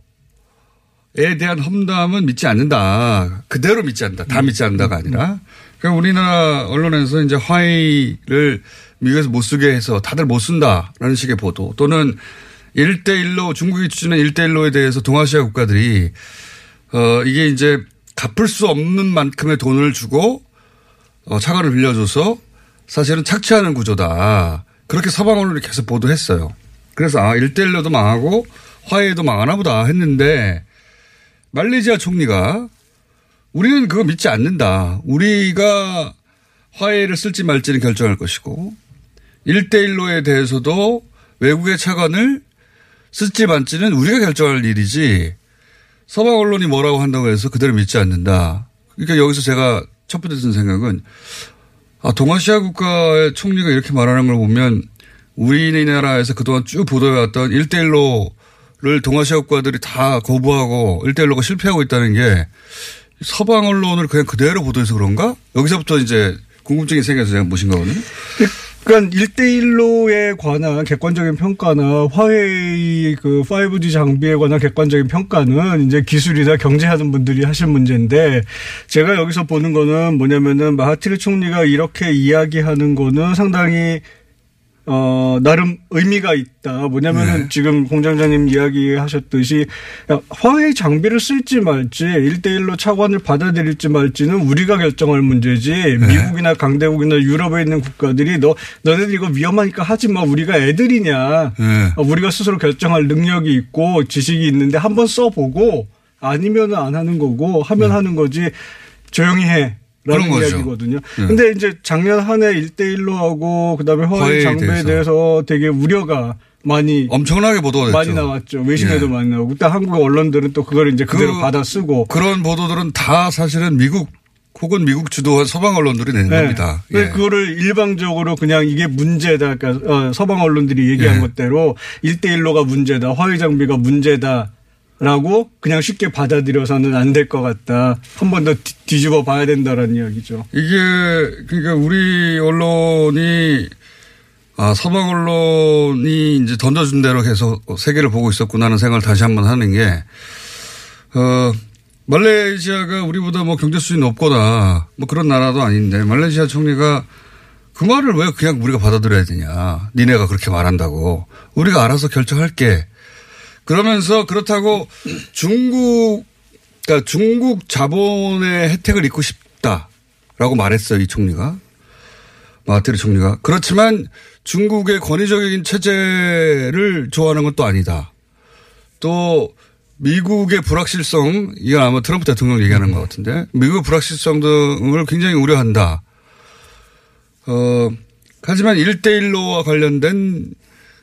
대한 험담은 믿지 않는다. 그대로 믿지 않는다. 다 믿지 않는다가 아니라. 그러니까 우리나라 언론에서 이제 화해를 미국에서 못 쓰게 해서 다들 못 쓴다라는 식의 보도 또는 1대1로 중국이 추진한 1대1로에 대해서 동아시아 국가들이 어, 이게 이제 갚을 수 없는 만큼의 돈을 주고 어, 차가를 빌려줘서 사실은 착취하는 구조다. 그렇게 서방 언론이 계속 보도했어요. 그래서 아, 1대1로도 망하고 화해도 망하나 보다 했는데 말레이시아 총리가 우리는 그거 믿지 않는다. 우리가 화해를 쓸지 말지는 결정할 것이고 1대1로에 대해서도 외국의 차관을 쓸지 말지는 우리가 결정할 일이지 서방 언론이 뭐라고 한다고 해서 그대로 믿지 않는다. 그러니까 여기서 제가 첫 번째 든 생각은 아, 동아시아 국가의 총리가 이렇게 말하는 걸 보면 우리나라에서 그동안 쭉 보도해왔던 1대1로를 동아시아 국가들이 다 거부하고 1대1로가 실패하고 있다는 게 서방 언론을 그냥 그대로 보도해서 그런가? 여기서부터 이제 궁금증이 생겨서 제가 모신 거거든요. 그러니까 1대1로에 관한 객관적인 평가나 화웨이 그 5G 장비에 관한 객관적인 평가는 이제 기술이나 경제하는 분들이 하실 문제인데 제가 여기서 보는 거는 뭐냐면은 마하티르 총리가 이렇게 이야기하는 거는 상당히 어, 나름 의미가 있다. 뭐냐면은 네. 지금 공장장님 이야기 하셨듯이 화해 장비를 쓸지 말지 1대1로 차관을 받아들일지 말지는 우리가 결정할 문제지 네. 미국이나 강대국이나 유럽에 있는 국가들이 너, 너네들 이거 위험하니까 하지 마. 우리가 애들이냐. 네. 어, 우리가 스스로 결정할 능력이 있고 지식이 있는데 한번 써보고 아니면은 안 하는 거고 하면 네. 하는 거지 조용히 해. 라는 이야기거든요. 네. 근데 이제 작년 한해 1대1로 하고 그다음에 화해 장비에 대해서. 대해서 되게 우려가 많이 엄청나게 보도가 많이 나왔죠. 외신에도 예. 많이 나오고 또 한국 언론들은 또 그걸 이제 그대로 그, 받아 쓰고 그런 보도들은 다 사실은 미국 혹은 미국 주도한 서방 언론들이 낸 네. 겁니다. 예. 그거를 일방적으로 그냥 이게 문제다. 그러니까 어, 서방 언론들이 얘기한 예. 것대로 1대1로가 문제다. 화해 장비가 문제다. 라고 그냥 쉽게 받아들여서는 안 될 것 같다. 한 번 더 뒤집어 봐야 된다라는 이야기죠. 이게 그러니까 우리 언론이 아, 서방 언론이 이제 던져준 대로 계속 세계를 보고 있었구나는 생각을 다시 한번 하는 게, 어, 말레이시아가 우리보다 뭐 경제 수준이 높거나 뭐 그런 나라도 아닌데 말레이시아 총리가 그 말을 왜 그냥 우리가 받아들여야 되냐. 니네가 그렇게 말한다고. 우리가 알아서 결정할게. 그러면서 그렇다고 중국, 그러니까 중국 자본의 혜택을 입고 싶다라고 말했어요. 이 총리가. 마하티르 총리가. 그렇지만 중국의 권위적인 체제를 좋아하는 건 또 아니다. 또 미국의 불확실성, 이건 아마 트럼프 대통령 얘기하는 것 같은데, 미국의 불확실성 등을 굉장히 우려한다. 어, 하지만 1대1로와 관련된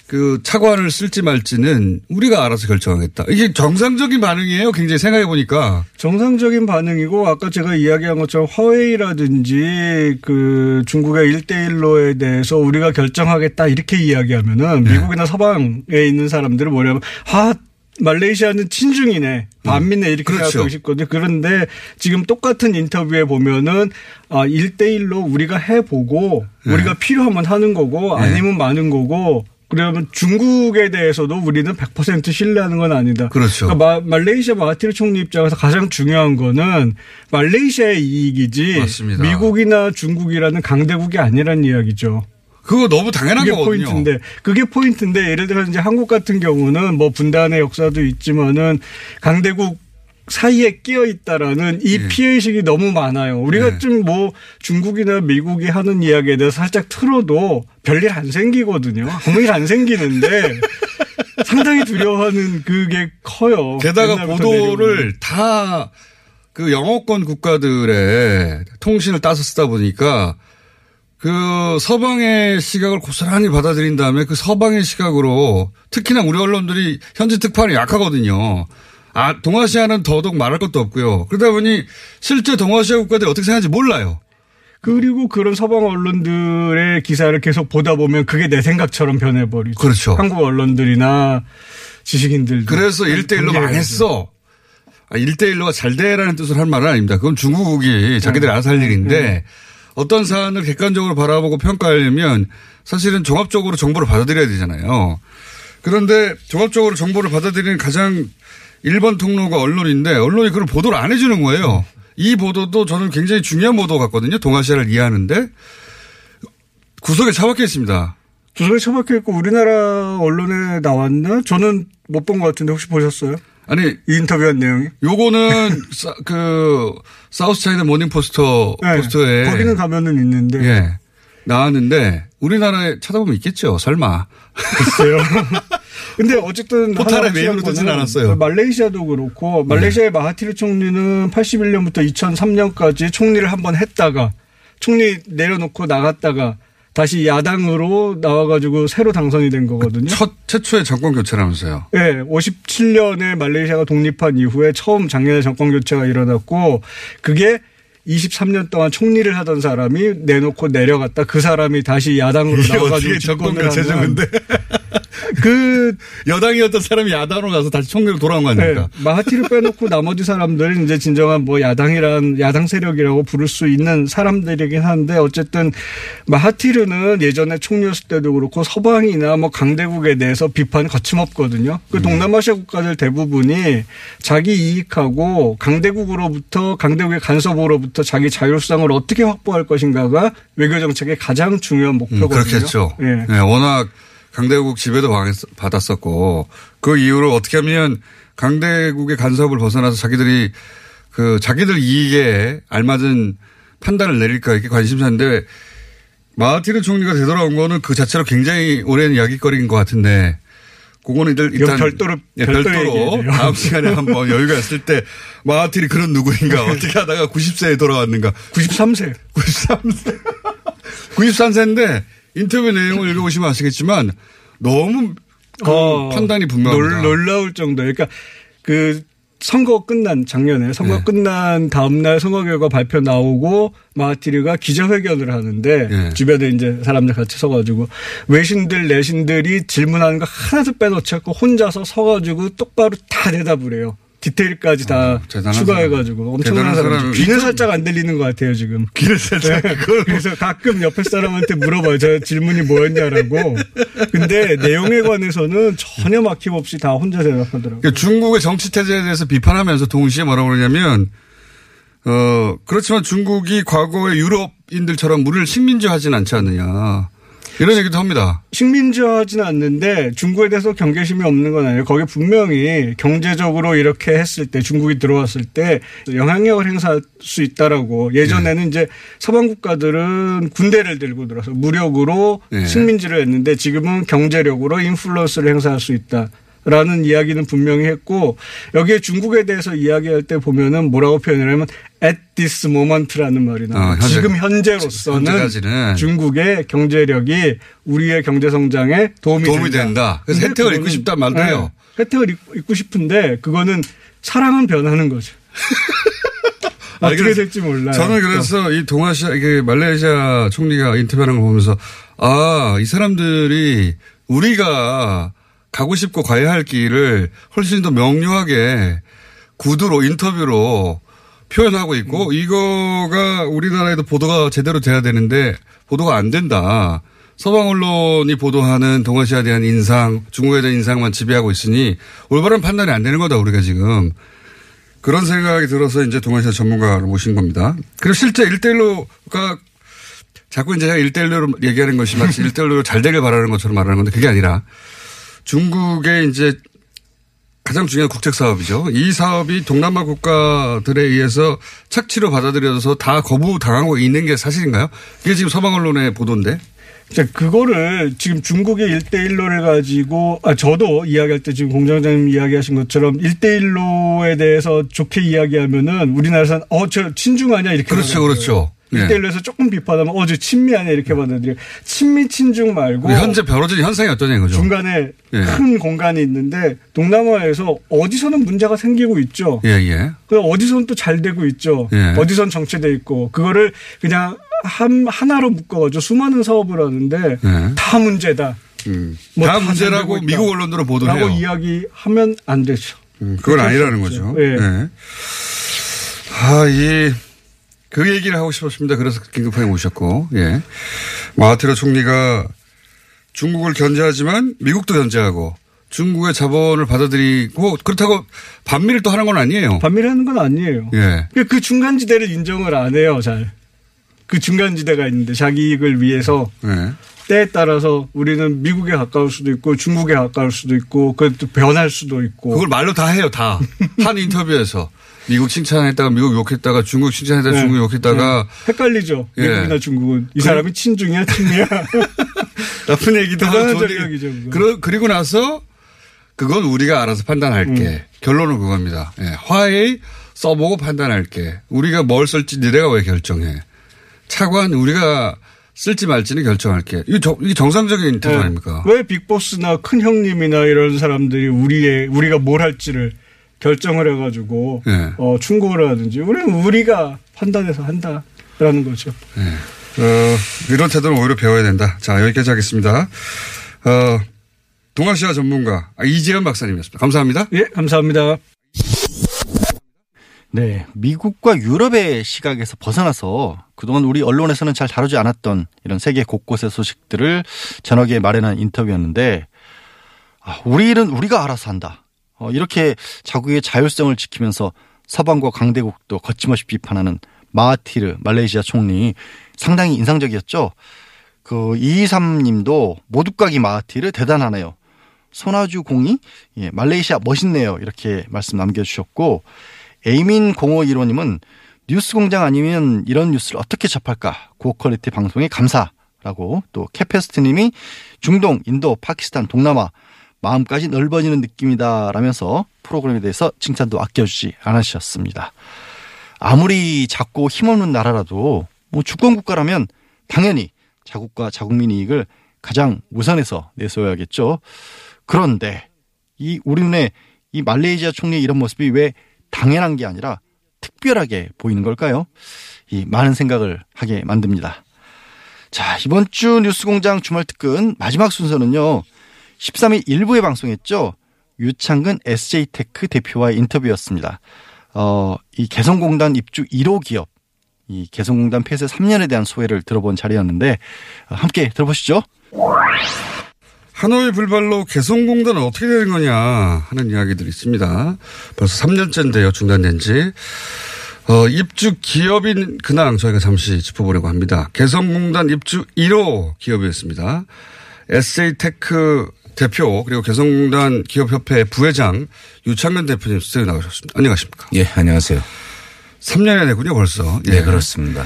그 차관을 쓸지 말지는 우리가 알아서 결정하겠다. 이게 정상적인 반응이에요. 굉장히 생각해 보니까. 정상적인 반응이고 아까 제가 이야기한 것처럼 화웨이라든지 그 중국의 1대1로에 대해서 우리가 결정하겠다 이렇게 이야기하면은 네. 미국이나 서방에 있는 사람들은 뭐냐면 아 말레이시아는 친중이네. 반미네 이렇게 그렇죠. 생각하고 싶거든요. 그런데 지금 똑같은 인터뷰에 보면은 아 1대1로 우리가 해보고 네. 우리가 필요하면 하는 거고 네. 아니면 많은 거고 그러면 중국에 대해서도 우리는 100% 신뢰하는 건 아니다. 그렇죠. 그러니까 마- 말레이시아 마하티르 총리 입장에서 가장 중요한 거는 말레이시아의 이익이지 맞습니다. 미국이나 중국이라는 강대국이 아니란 이야기죠. 그거 너무 당연한 그게 거거든요. 포인트인데 그게 포인트인데 예를 들어 이제 한국 같은 경우는 뭐 분단의 역사도 있지만은 강대국 사이에 끼어 있다라는 이 예. 피해 의식이 너무 많아요. 우리가 네. 좀뭐 중국이나 미국이 하는 이야기에 대해서 살짝 틀어도 별일 안 생기거든요. 아무 일 안 생기는데 상당히 두려워하는 그게 커요. 게다가 보도를 다 그 영어권 국가들의 통신을 따서 쓰다 보니까 그 서방의 시각을 고스란히 받아들인 다음에 그 서방의 시각으로 특히나 우리 언론들이 현지 특파는 약하거든요. 아, 동아시아는 더더욱 말할 것도 없고요. 그러다 보니 실제 동아시아 국가들이 어떻게 생각하는지 몰라요. 그리고 그런 서방 언론들의 기사를 계속 보다 보면 그게 내 생각처럼 변해버리죠. 그렇죠. 한국 언론들이나 지식인들도. 그래서 1대1로 굉장히 망했어. 아, 1대1로가 잘 돼라는 뜻으로 할 말은 아닙니다. 그건 중국이 자기들이 알아서 할 일인데 어떤 사안을 객관적으로 바라보고 평가하려면 사실은 종합적으로 정보를 받아들여야 되잖아요. 그런데 종합적으로 정보를 받아들이는 가장 1번 통로가 언론인데 언론이 그걸 보도를 안 해주는 거예요. 이 보도도 저는 굉장히 중요한 보도 같거든요. 동아시아를 이해하는데 구석에 처박혀 있습니다. 구석에 처박혀 있고 우리나라 언론에 나왔나? 저는 못 본 것 같은데 혹시 보셨어요? 아니 이 인터뷰한 내용이? 요거는 사, 그 South China Morning Post 네, Post에 거기는 가면은 있는데. 예 나왔는데 우리나라에 찾아보면 있겠죠. 설마. 글쎄요. 근데 어쨌든 확실한 뜨진 거는 않았어요. 말레이시아도 그렇고 말레이시아의 마하티르 총리는 81년부터 2003년까지 총리를 한 번 했다가 총리 내려놓고 나갔다가 다시 야당으로 나와가지고 새로 당선이 된 거거든요. 첫 최초의 정권 교체라면서요. 네, 57년에 말레이시아가 독립한 이후에 처음 작년에 정권 교체가 일어났고 그게 23년 동안 총리를 하던 사람이 내놓고 내려갔다 그 사람이 다시 야당으로 나와가지고 집권을 하는 그 여당이었던 사람이 야당으로 가서 다시 총리로 돌아온 거 네, 아닙니까? 마하티를 빼놓고 나머지 사람들은 이제 진정한 뭐 야당이란 야당 세력이라고 부를 수 있는 사람들이긴 한데 어쨌든 마하티르는 예전에 총리였을 때도 그렇고 서방이나 뭐 강대국에 대해서 비판 거침없거든요. 그 동남아시아 국가들 대부분이 자기 이익하고 강대국으로부터 강대국의 간섭으로부터 자기 자율성을 어떻게 확보할 것인가가 외교 정책의 가장 중요한 음, 목표거든요. 그렇겠죠. 예. 예, 워낙 강대국 지배도 받았었고 그 이후로 어떻게 하면 강대국의 간섭을 벗어나서 자기들이 그 자기들 이익에 알맞은 판단을 내릴까 이게 관심사인데 마하티르 총리가 되돌아온 거는 그 자체로 굉장히 오랜 이야기거리인 것 같은데 그거는 일단 이거 별도로- 예, 별도로. 다음 시간에 한번 여유가 있을 때 마하티르 그런 누구인가 어떻게 하다가 90세에 돌아왔는가 93세. 93세. 93세인데 인터뷰 내용을 읽어보시면 아시겠지만 너무 그 어, 판단이 분명합니다. 놀, 놀라울 정도. 그러니까 그 선거 끝난 작년에 선거 네. 끝난 다음날 선거 결과 발표 나오고 마하티르가 기자회견을 하는데 네. 주변에 이제 사람들 같이 서가지고 외신들 내신들이 질문하는 거 하나도 빼놓지 않고 혼자서 서가지고 똑바로 다 대답을 해요. 디테일까지 다 어, 대단한 추가해가지고 엄청난 사람. 귀는 살짝 안 들리는 것 같아요 지금. 귀를 살짝 그걸 그래서 가끔 옆에 사람한테 물어봐요. 저 질문이 뭐였냐라고. 근데 내용에 관해서는 전혀 막힘없이 다 혼자 대답하더라고요. 그러니까 중국의 정치 태제에 대해서 비판하면서 동시에 뭐라고 그러냐면 어 그렇지만 중국이 과거의 유럽인들처럼 우리를 식민지화하진 않지 않느냐 이런 얘기도 합니다. 식민지화하지는 않는데 중국에 대해서 경계심이 없는 건 아니에요. 거기 분명히 경제적으로 이렇게 했을 때 중국이 들어왔을 때 영향력을 행사할 수 있다라고 예전에는 이제 서방 국가들은 군대를 들고 들어서 무력으로 네. 식민지를 했는데 지금은 경제력으로 인플루언스를 행사할 수 있다. 라는 이야기는 분명히 했고 여기에 중국에 대해서 이야기할 때 보면은 뭐라고 표현하냐면 at this moment라는 말이 나와요. 어, 현재- 지금 현재로서는 현재까지는 중국의 경제력이 우리의 경제 성장에 도움이, 도움이 된다. 그래서 혜택을 입고 싶단 말도 네. 혜택을 입- 입고 싶은데 그거는 사랑은 변하는 거죠. 아니, 어떻게 그래서 될지 몰라요. 저는 그래서 이 동아시아, 이게 말레이시아 총리가 인터뷰하는 거 보면서 아, 이 사람들이 우리가 가고 싶고 가야 할 길을 훨씬 더 명료하게 구두로 인터뷰로 표현하고 있고 음. 이거가 우리나라에도 보도가 제대로 돼야 되는데 보도가 안 된다. 서방 언론이 보도하는 동아시아에 대한 인상, 중국에 대한 인상만 지배하고 있으니 올바른 판단이 안 되는 거다, 우리가 지금. 그런 생각이 들어서 이제 동아시아 전문가를 모신 겁니다. 그리고 실제 1대1로가 자꾸 이제 1대1로 얘기하는 것이 마치 1대1로 잘 되길 바라는 것처럼 말하는 건데 그게 아니라 중국의 이제 가장 중요한 국책 사업이죠. 이 사업이 동남아 국가들에 의해서 착취로 받아들여져서 다 거부당하고 있는 게 사실인가요? 이게 지금 서방 언론의 보도인데. 자, 그거를 지금 중국의 1대1로를 가지고, 아, 저도 이야기할 때 지금 공장장님 이야기하신 것처럼 1대1로에 대해서 좋게 이야기하면은 우리나라에서는 어, 저 친중 아니야? 이렇게. 그렇죠. 그렇죠. 예. 1대1로에서 조금 비판하면 어, 저 친미 아니야? 이렇게 받아들여요. 친미, 친중 말고. 현재 벌어진 현상이 어떠냐 이거죠. 중간에 예. 큰 공간이 있는데 동남아에서 어디서는 문제가 생기고 있죠. 예, 예. 그 어디선 또잘 되고 있죠. 예. 어디선 정체돼 있고 그거를 그냥 한 하나로 묶어가지고 수많은 사업을 하는데 예. 다 문제다. 음. 뭐 다 다잘 문제라고. 미국 언론으로 보도를 라고. 이야기하면 안 되죠. 음, 그건 아니라는 거죠. 예. 예. 아, 이, 그 얘기를 하고 싶었습니다. 그래서 긴급하게 모셨고, 예. 마하티로 총리가 중국을 견제하지만 미국도 견제하고 중국의 자본을 받아들이고 그렇다고 반미를 또 하는 건 아니에요. 반밀하는 건 아니에요. 예. 그- 그 중간 지대를 인정을 안 해요, 잘. 그 중간 지대가 있는데 자기 이익을 위해서 예. 때에 따라서 우리는 미국에 가까울 수도 있고 중국에 가까울 수도 있고 그것도 변할 수도 있고 그걸 말로 다 해요, 다. 한 인터뷰에서. 미국 칭찬했다가 미국 욕했다가 중국 칭찬했다가 네. 중국 욕했다가 네. 헷갈리죠. 예. 미국이나 중국은 이 사람이 친중이야, 친미야. 나쁜 얘기도 하고 좋은 그거. 그러, 그리고 나서 그건 우리가 알아서 판단할게. 음. 결론은 그겁니다. 예, 화해의 써보고 판단할게. 우리가 뭘 쓸지 너네가 왜 결정해. 차관 우리가 쓸지 말지는 결정할게. 이게, 정, 이게 정상적인 태도 아닙니까? 왜 빅보스나 큰 형님이나 이런 사람들이 우리의 우리가 뭘 할지를 결정을 해가지고 예. 어, 충고를 하든지 우리는 우리가 판단해서 한다라는 거죠. 어, 이런 태도는 오히려 배워야 된다. 자, 여기까지 하겠습니다. 어, 동아시아 전문가 아, 이재현 박사님이었습니다. 감사합니다. 예, 감사합니다. 네, 미국과 유럽의 시각에서 벗어나서 그동안 우리 언론에서는 잘 다루지 않았던 이런 세계 곳곳의 소식들을 전하게 마련한 인터뷰였는데, 아, 우리는 우리가 알아서 한다. 어, 이렇게 자국의 자율성을 지키면서 서방과 강대국도 거침없이 비판하는 마하티르 말레이시아 총리 상당히 인상적이었죠. 그 223님도 모두까기 마하티르 대단하네요. 손아주 공이 예, 말레이시아 멋있네요. 이렇게 말씀 남겨주셨고 에이민 0515님은 뉴스 공장 아니면 이런 뉴스를 어떻게 접할까? 고quality 방송에 감사라고 또 캐페스트님이 중동, 인도, 파키스탄, 동남아 마음까지 넓어지는 느낌이다 라면서 프로그램에 대해서 칭찬도 아껴주지 않으셨습니다. 아무리 작고 힘없는 나라라도 뭐 주권 국가라면 당연히 자국과 자국민 이익을 가장 우선해서 내세워야겠죠. 그런데 이 우리 눈에 이 말레이시아 총리의 이런 모습이 왜 당연한 게 아니라 특별하게 보이는 걸까요? 이 많은 생각을 하게 만듭니다. 자, 이번 주 뉴스 공장 주말 특근 마지막 순서는요. 13일 1부에 방송했죠. 유창근 SJ테크 대표와의 인터뷰였습니다. 어, 이 개성공단 입주 1호 기업, 이 개성공단 폐쇄 3년에 대한 소회를 들어본 자리였는데 어, 함께 들어보시죠. 하노이 불발로 개성공단은 어떻게 되는 거냐 하는 이야기들이 있습니다. 벌써 3년째인데요, 중단된 지. 어, 입주 기업인 근황 저희가 잠시 짚어보려고 합니다. 개성공단 입주 1호 기업이었습니다. SJ테크 대표 그리고 개성공단 기업협회 부회장 유창근 대표님 스튜디오 나오셨습니다. 안녕하십니까. 예, 안녕하세요. 3년이 되군요, 벌써. 네, 예. 그렇습니다.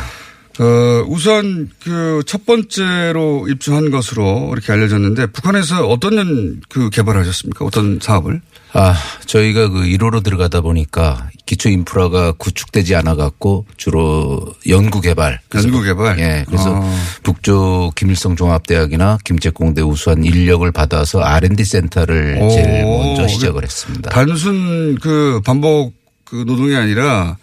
어, 우선 그 첫 번째로 입주한 것으로 이렇게 알려졌는데 북한에서 어떤 그 개발하셨습니까? 어떤 사업을? 아, 저희가 그 1호로 들어가다 보니까 기초 인프라가 구축되지 않아 갖고 주로 연구 개발. 연구 개발? 예. 그래서 아. 북쪽 김일성 종합대학이나 김책공대 우수한 인력을 받아서 R&D 센터를 오. 제일 먼저 시작을 했습니다. 단순 그 반복 그 노동이 아니라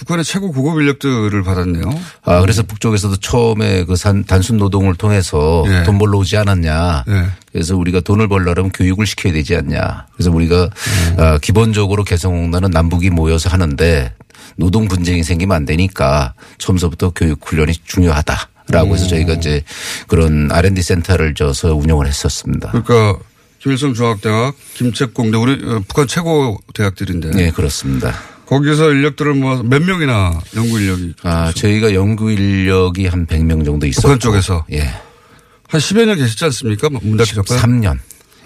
북한의 최고 고급 인력들을 받았네요. 아, 그래서 북쪽에서도 처음에 그 산, 단순 노동을 통해서 예. 돈 벌러 오지 않았냐. 예. 그래서 우리가 돈을 벌려면 교육을 시켜야 되지 않냐. 그래서 우리가 음. 아, 기본적으로 개성공단은 남북이 모여서 하는데 노동 분쟁이 생기면 안 되니까 처음서부터 교육 훈련이 중요하다라고 해서 저희가 이제 그런 R&D 센터를 져서 운영을 했었습니다. 그러니까 김일성 중학대학, 김책공대 우리 어, 북한 최고 대학들인데 네, 그렇습니다. 거기서 인력들을 뭐몇 명이나 연구 인력이 아, 저희가 연구 인력이 한 100명 정도 있었고 북한 쪽에서 예. 한 10여 년 계셨지 않습니까? 문 닫기 전까지. 3년.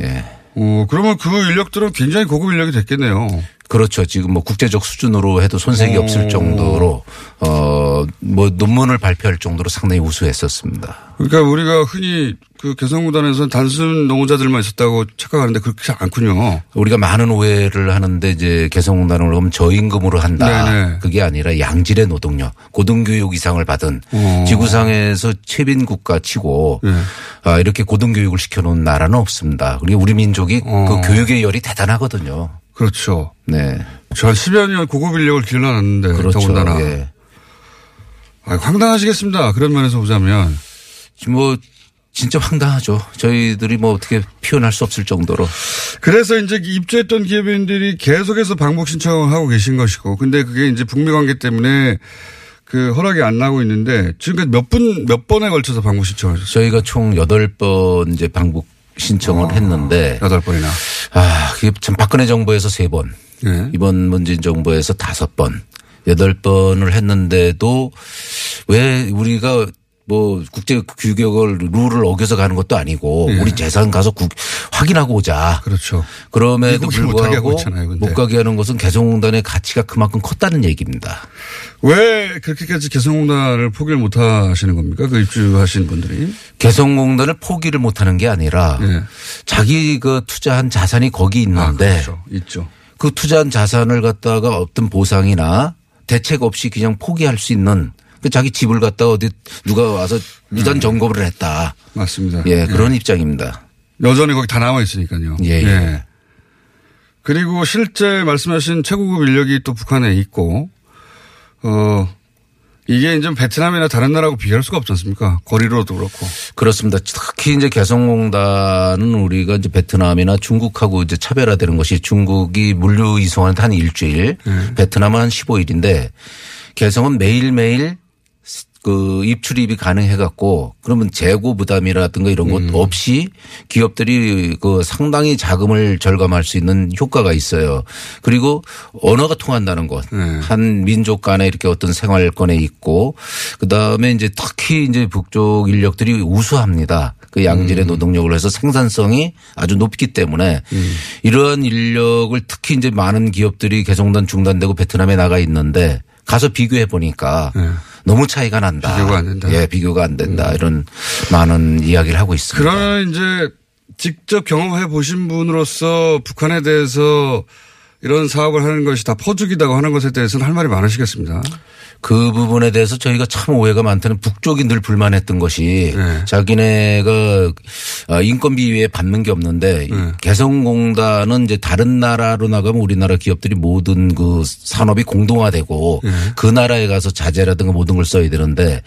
예. 어, 그러면 그 인력들은 굉장히 고급 인력이 됐겠네요. 그렇죠. 지금 뭐 국제적 수준으로 해도 손색이 오. 없을 정도로 어 뭐 논문을 발표할 정도로 상당히 우수했었습니다. 그러니까 우리가 흔히 그 개성구단에서는 단순 노무자들만 있었다고 착각하는데 그렇지 않군요. 우리가 많은 오해를 하는데 이제 개성공단을 그러면 저임금으로 한다. 네네. 그게 아니라 양질의 노동력, 고등교육 이상을 받은 어. 지구상에서 최빈 국가 치고 네. 아, 이렇게 고등교육을 시켜놓은 나라는 없습니다. 그리고 우리 민족이 어. 그 교육의 열이 대단하거든요. 그렇죠. 네. 저한 10여 년 고급 인력을 길러놨는데 그렇죠. 더군다나. 예. 아, 황당하시겠습니다. 그런 면에서 보자면. 뭐 진짜 황당하죠. 저희들이 뭐 어떻게 표현할 수 없을 정도로. 그래서 이제 입주했던 기업인들이 계속해서 방북 신청을 하고 계신 것이고, 근데 그게 이제 북미 관계 때문에 그 허락이 안 나고 있는데 지금까지 몇 분, 몇 번에 걸쳐서 방북 신청을 하셨어요? 저희가 총 8번 이제 방북 신청을 했는데 여덟 번이나. 아, 그게 참 박근혜 정부에서 3번. 예. 이번 문재인 정부에서 다섯 번, 여덟 번을 했는데도 왜 우리가 뭐 국제 규격을 룰을 어겨서 가는 것도 아니고 예. 우리 재산 가서 국, 확인하고 오자. 그렇죠. 그럼에도 불구하고. 못 가게 하는 것은 개성공단의 가치가 그만큼 컸다는 얘기입니다. 왜 그렇게까지 개성공단을 포기를 못 하시는 겁니까? 그 입주하신 분들이. 개성공단을 포기를 못 하는 게 아니라 예. 자기 그 투자한 자산이 거기 아, 있는데 그렇죠. 있죠. 그 투자한 자산을 갖다가 어떤 보상이나 대책 없이 그냥 포기할 수 있는 그 자기 집을 갖다 어디 누가 와서 무단 점검을 했다. 맞습니다. 예, 그런 입장입니다. 여전히 거기 다 남아 있으니까요. 예, 예. 그리고 실제 말씀하신 최고급 인력이 또 북한에 있고, 어, 이게 이제 베트남이나 다른 나라하고 비교할 수가 없지 않습니까? 거리로도 그렇고. 그렇습니다. 특히 이제 개성공단은 우리가 이제 베트남이나 중국하고 이제 차별화되는 것이 중국이 물류 이송하는 한 일주일, 베트남은 한 15일인데 개성은 매일매일 그 입출입이 가능해 갖고 그러면 재고 부담이라든가 이런 것 없이 기업들이 그 상당히 자금을 절감할 수 있는 효과가 있어요. 그리고 언어가 통한다는 것. 네. 한 민족 간에 이렇게 어떤 생활권에 있고 그 다음에 이제 특히 이제 북쪽 인력들이 우수합니다. 그 양질의 노동력을 해서 생산성이 아주 높기 때문에 이러한 인력을 특히 이제 많은 기업들이 개성단 중단되고 베트남에 나가 있는데 가서 비교해 보니까 너무 차이가 난다. 비교가 안 된다. 예, 비교가 안 된다. 이런 많은 이야기를 하고 있습니다. 그러면 이제 직접 경험해 보신 분으로서 북한에 대해서 이런 사업을 하는 것이 다 퍼주기다고 하는 것에 대해서는 할 말이 많으시겠습니다. 그 부분에 대해서 저희가 참 오해가 많다는 북쪽이 늘 불만했던 것이 네. 자기네가 어, 인건비 외에 받는 게 없는데 네. 개성공단은 이제 다른 나라로 나가면 우리나라 기업들이 모든 그 산업이 공동화되고 네. 그 나라에 가서 자재라든가 모든 걸 써야 되는데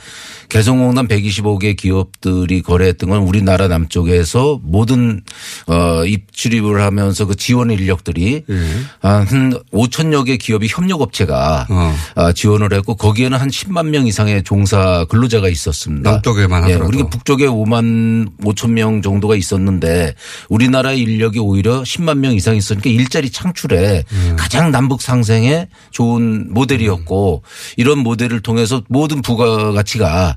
개성공단 125개 기업들이 거래했던 건 우리나라 남쪽에서 모든 어 입출입을 하면서 그 지원 인력들이 한 5천여 개 기업이 협력업체가 어. 아, 지원을 했고 거기에는 한 10만 명 이상의 종사 근로자가 있었습니다. 남쪽에만 예, 하더라도. 우리가 북쪽에 5만 5천 명 정도가 있었는데 우리나라 인력이 오히려 10만 명 이상 있으니까 일자리 창출에 음. 가장 남북 상생에 좋은 모델이었고 이런 모델을 통해서 모든 부가가치가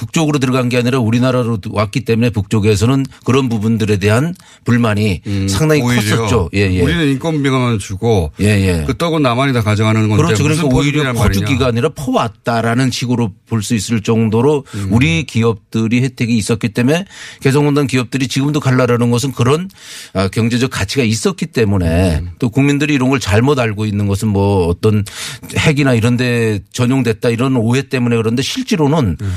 북쪽으로 들어간 게 아니라 우리나라로 왔기 때문에 북쪽에서는 그런 부분들에 대한 불만이 상당히 음, 오히려 컸었죠. 예, 예. 우리는 인건비만 주고 예, 예. 그 떡은 나만이 다 가져가는 건데 그렇죠. 그러니까 무슨 오히려. 퍼주기가 아니라 퍼왔다라는 식으로 볼 수 있을 정도로 음. 우리 기업들이 혜택이 있었기 때문에 개성공단 기업들이 지금도 갈라라는 것은 그런 아, 경제적 가치가 있었기 때문에 음. 또 국민들이 이런 걸 잘못 알고 있는 것은 뭐 어떤 핵이나 이런 데 전용됐다 이런 오해 때문에 그런데 실제로는 음.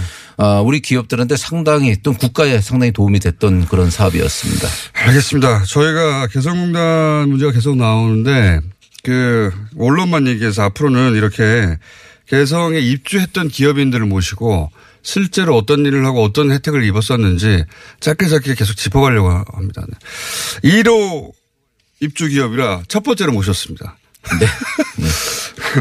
아, 우리 기업들한테 상당히 또 국가에 상당히 도움이 됐던 그런 사업이었습니다. 알겠습니다. 저희가 개성공단 문제가 계속 나오는데 그 언론만 얘기해서 앞으로는 이렇게 개성에 입주했던 기업인들을 모시고 실제로 어떤 일을 하고 어떤 혜택을 입었었는지 짧게 짧게 계속 짚어가려고 합니다. 1호 입주 기업이라 첫 번째로 모셨습니다. 네.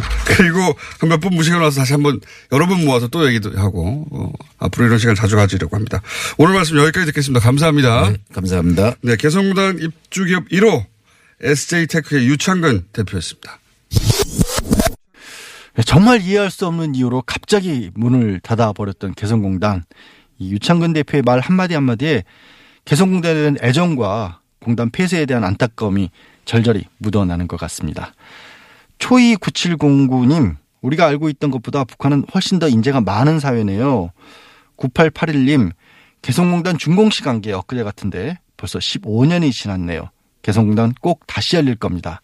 그리고 한몇번 무시고 나서 다시 한번 여러 번 모아서 또 얘기도 하고 어, 앞으로 이런 시간 자주 가지려고 합니다. 오늘 말씀 여기까지 듣겠습니다. 감사합니다. 네, 감사합니다. 네, 개성공단 입주기업 1호 SJ테크의 유창근 대표였습니다. 네, 정말 이해할 수 없는 이유로 갑자기 문을 닫아버렸던 개성공단. 이 유창근 대표의 말 한마디 한마디에 개성공단에 대한 애정과 공단 폐쇄에 대한 안타까움이 절절히 묻어나는 것 같습니다. 초이 9709님, 우리가 알고 있던 것보다 북한은 훨씬 더 인재가 많은 사회네요. 9881님, 개성공단 준공식 한게 엊그제 같은데 벌써 15년이 지났네요. 개성공단 꼭 다시 열릴 겁니다.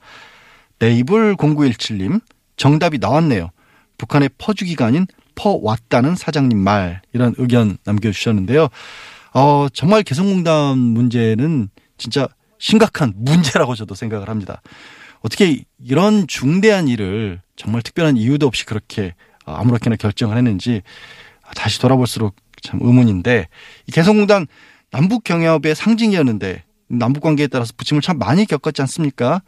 네이블 0917님, 정답이 나왔네요. 북한의 퍼주기가 아닌 퍼왔다는 사장님 말, 이런 의견 남겨주셨는데요. 어, 정말 개성공단 문제는 진짜 심각한 문제라고 저도 생각을 합니다. 어떻게 이런 중대한 일을 정말 특별한 이유도 없이 그렇게 아무렇게나 결정을 했는지 다시 돌아볼수록 참 의문인데 이 개성공단 남북 경협의 상징이었는데 남북 관계에 따라서 부침을 참 많이 겪었지 않습니까?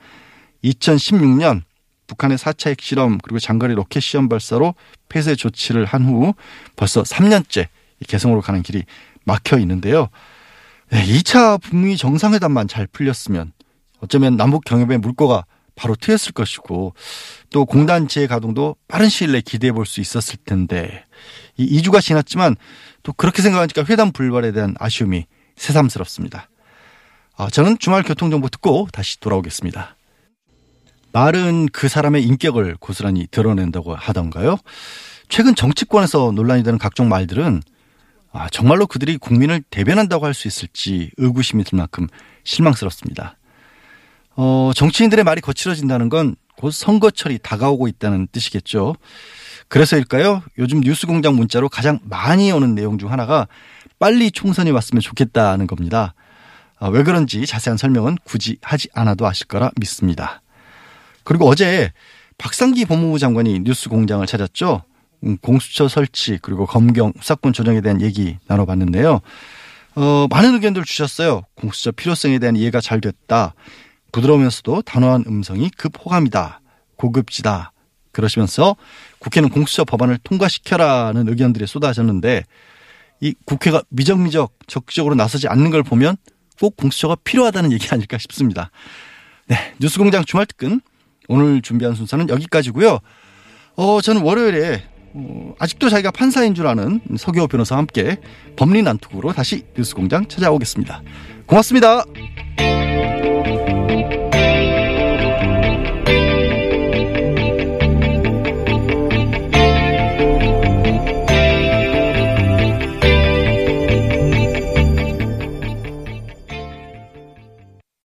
2016년 북한의 4차 핵실험 그리고 장거리 로켓 시험 발사로 폐쇄 조치를 한 후 벌써 3년째 이 개성으로 가는 길이 막혀 있는데요. 네, 2차 북미 정상회담만 잘 풀렸으면 어쩌면 남북 경협의 물꼬가 바로 트였을 것이고 또 공단 재가동도 빠른 시일 내에 기대해 볼 수 있었을 텐데 이 2주가 지났지만 또 그렇게 생각하니까 회담 불발에 대한 아쉬움이 새삼스럽습니다. 아, 저는 주말 교통정보 듣고 다시 돌아오겠습니다. 말은 그 사람의 인격을 고스란히 드러낸다고 하던가요? 최근 정치권에서 논란이 되는 각종 말들은 아, 정말로 그들이 국민을 대변한다고 할 수 있을지 의구심이 들 만큼 실망스럽습니다. 어, 정치인들의 말이 거칠어진다는 건 곧 선거철이 다가오고 있다는 뜻이겠죠. 그래서일까요? 요즘 뉴스 공장 문자로 가장 많이 오는 내용 중 하나가 빨리 총선이 왔으면 좋겠다는 겁니다. 아, 왜 그런지 자세한 설명은 굳이 하지 않아도 아실 거라 믿습니다. 그리고 어제 박상기 법무부 장관이 뉴스 공장을 찾았죠. 음, 공수처 설치 그리고 검경 수사권 조정에 대한 얘기 나눠봤는데요. 어, 많은 의견들 주셨어요. 공수처 필요성에 대한 이해가 잘 됐다. 부드러우면서도 단호한 음성이 급호감이다. 고급지다. 그러시면서 국회는 공수처 법안을 통과시켜라는 의견들이 쏟아졌는데 이 국회가 미적미적 적극적으로 나서지 않는 걸 보면 꼭 공수처가 필요하다는 얘기 아닐까 싶습니다. 네. 뉴스공장 주말 특근 오늘 준비한 순서는 여기까지고요. 어, 저는 월요일에 어, 아직도 자기가 판사인 줄 아는 서기호 변호사와 함께 법리 난투구로 다시 뉴스공장 찾아오겠습니다. 고맙습니다.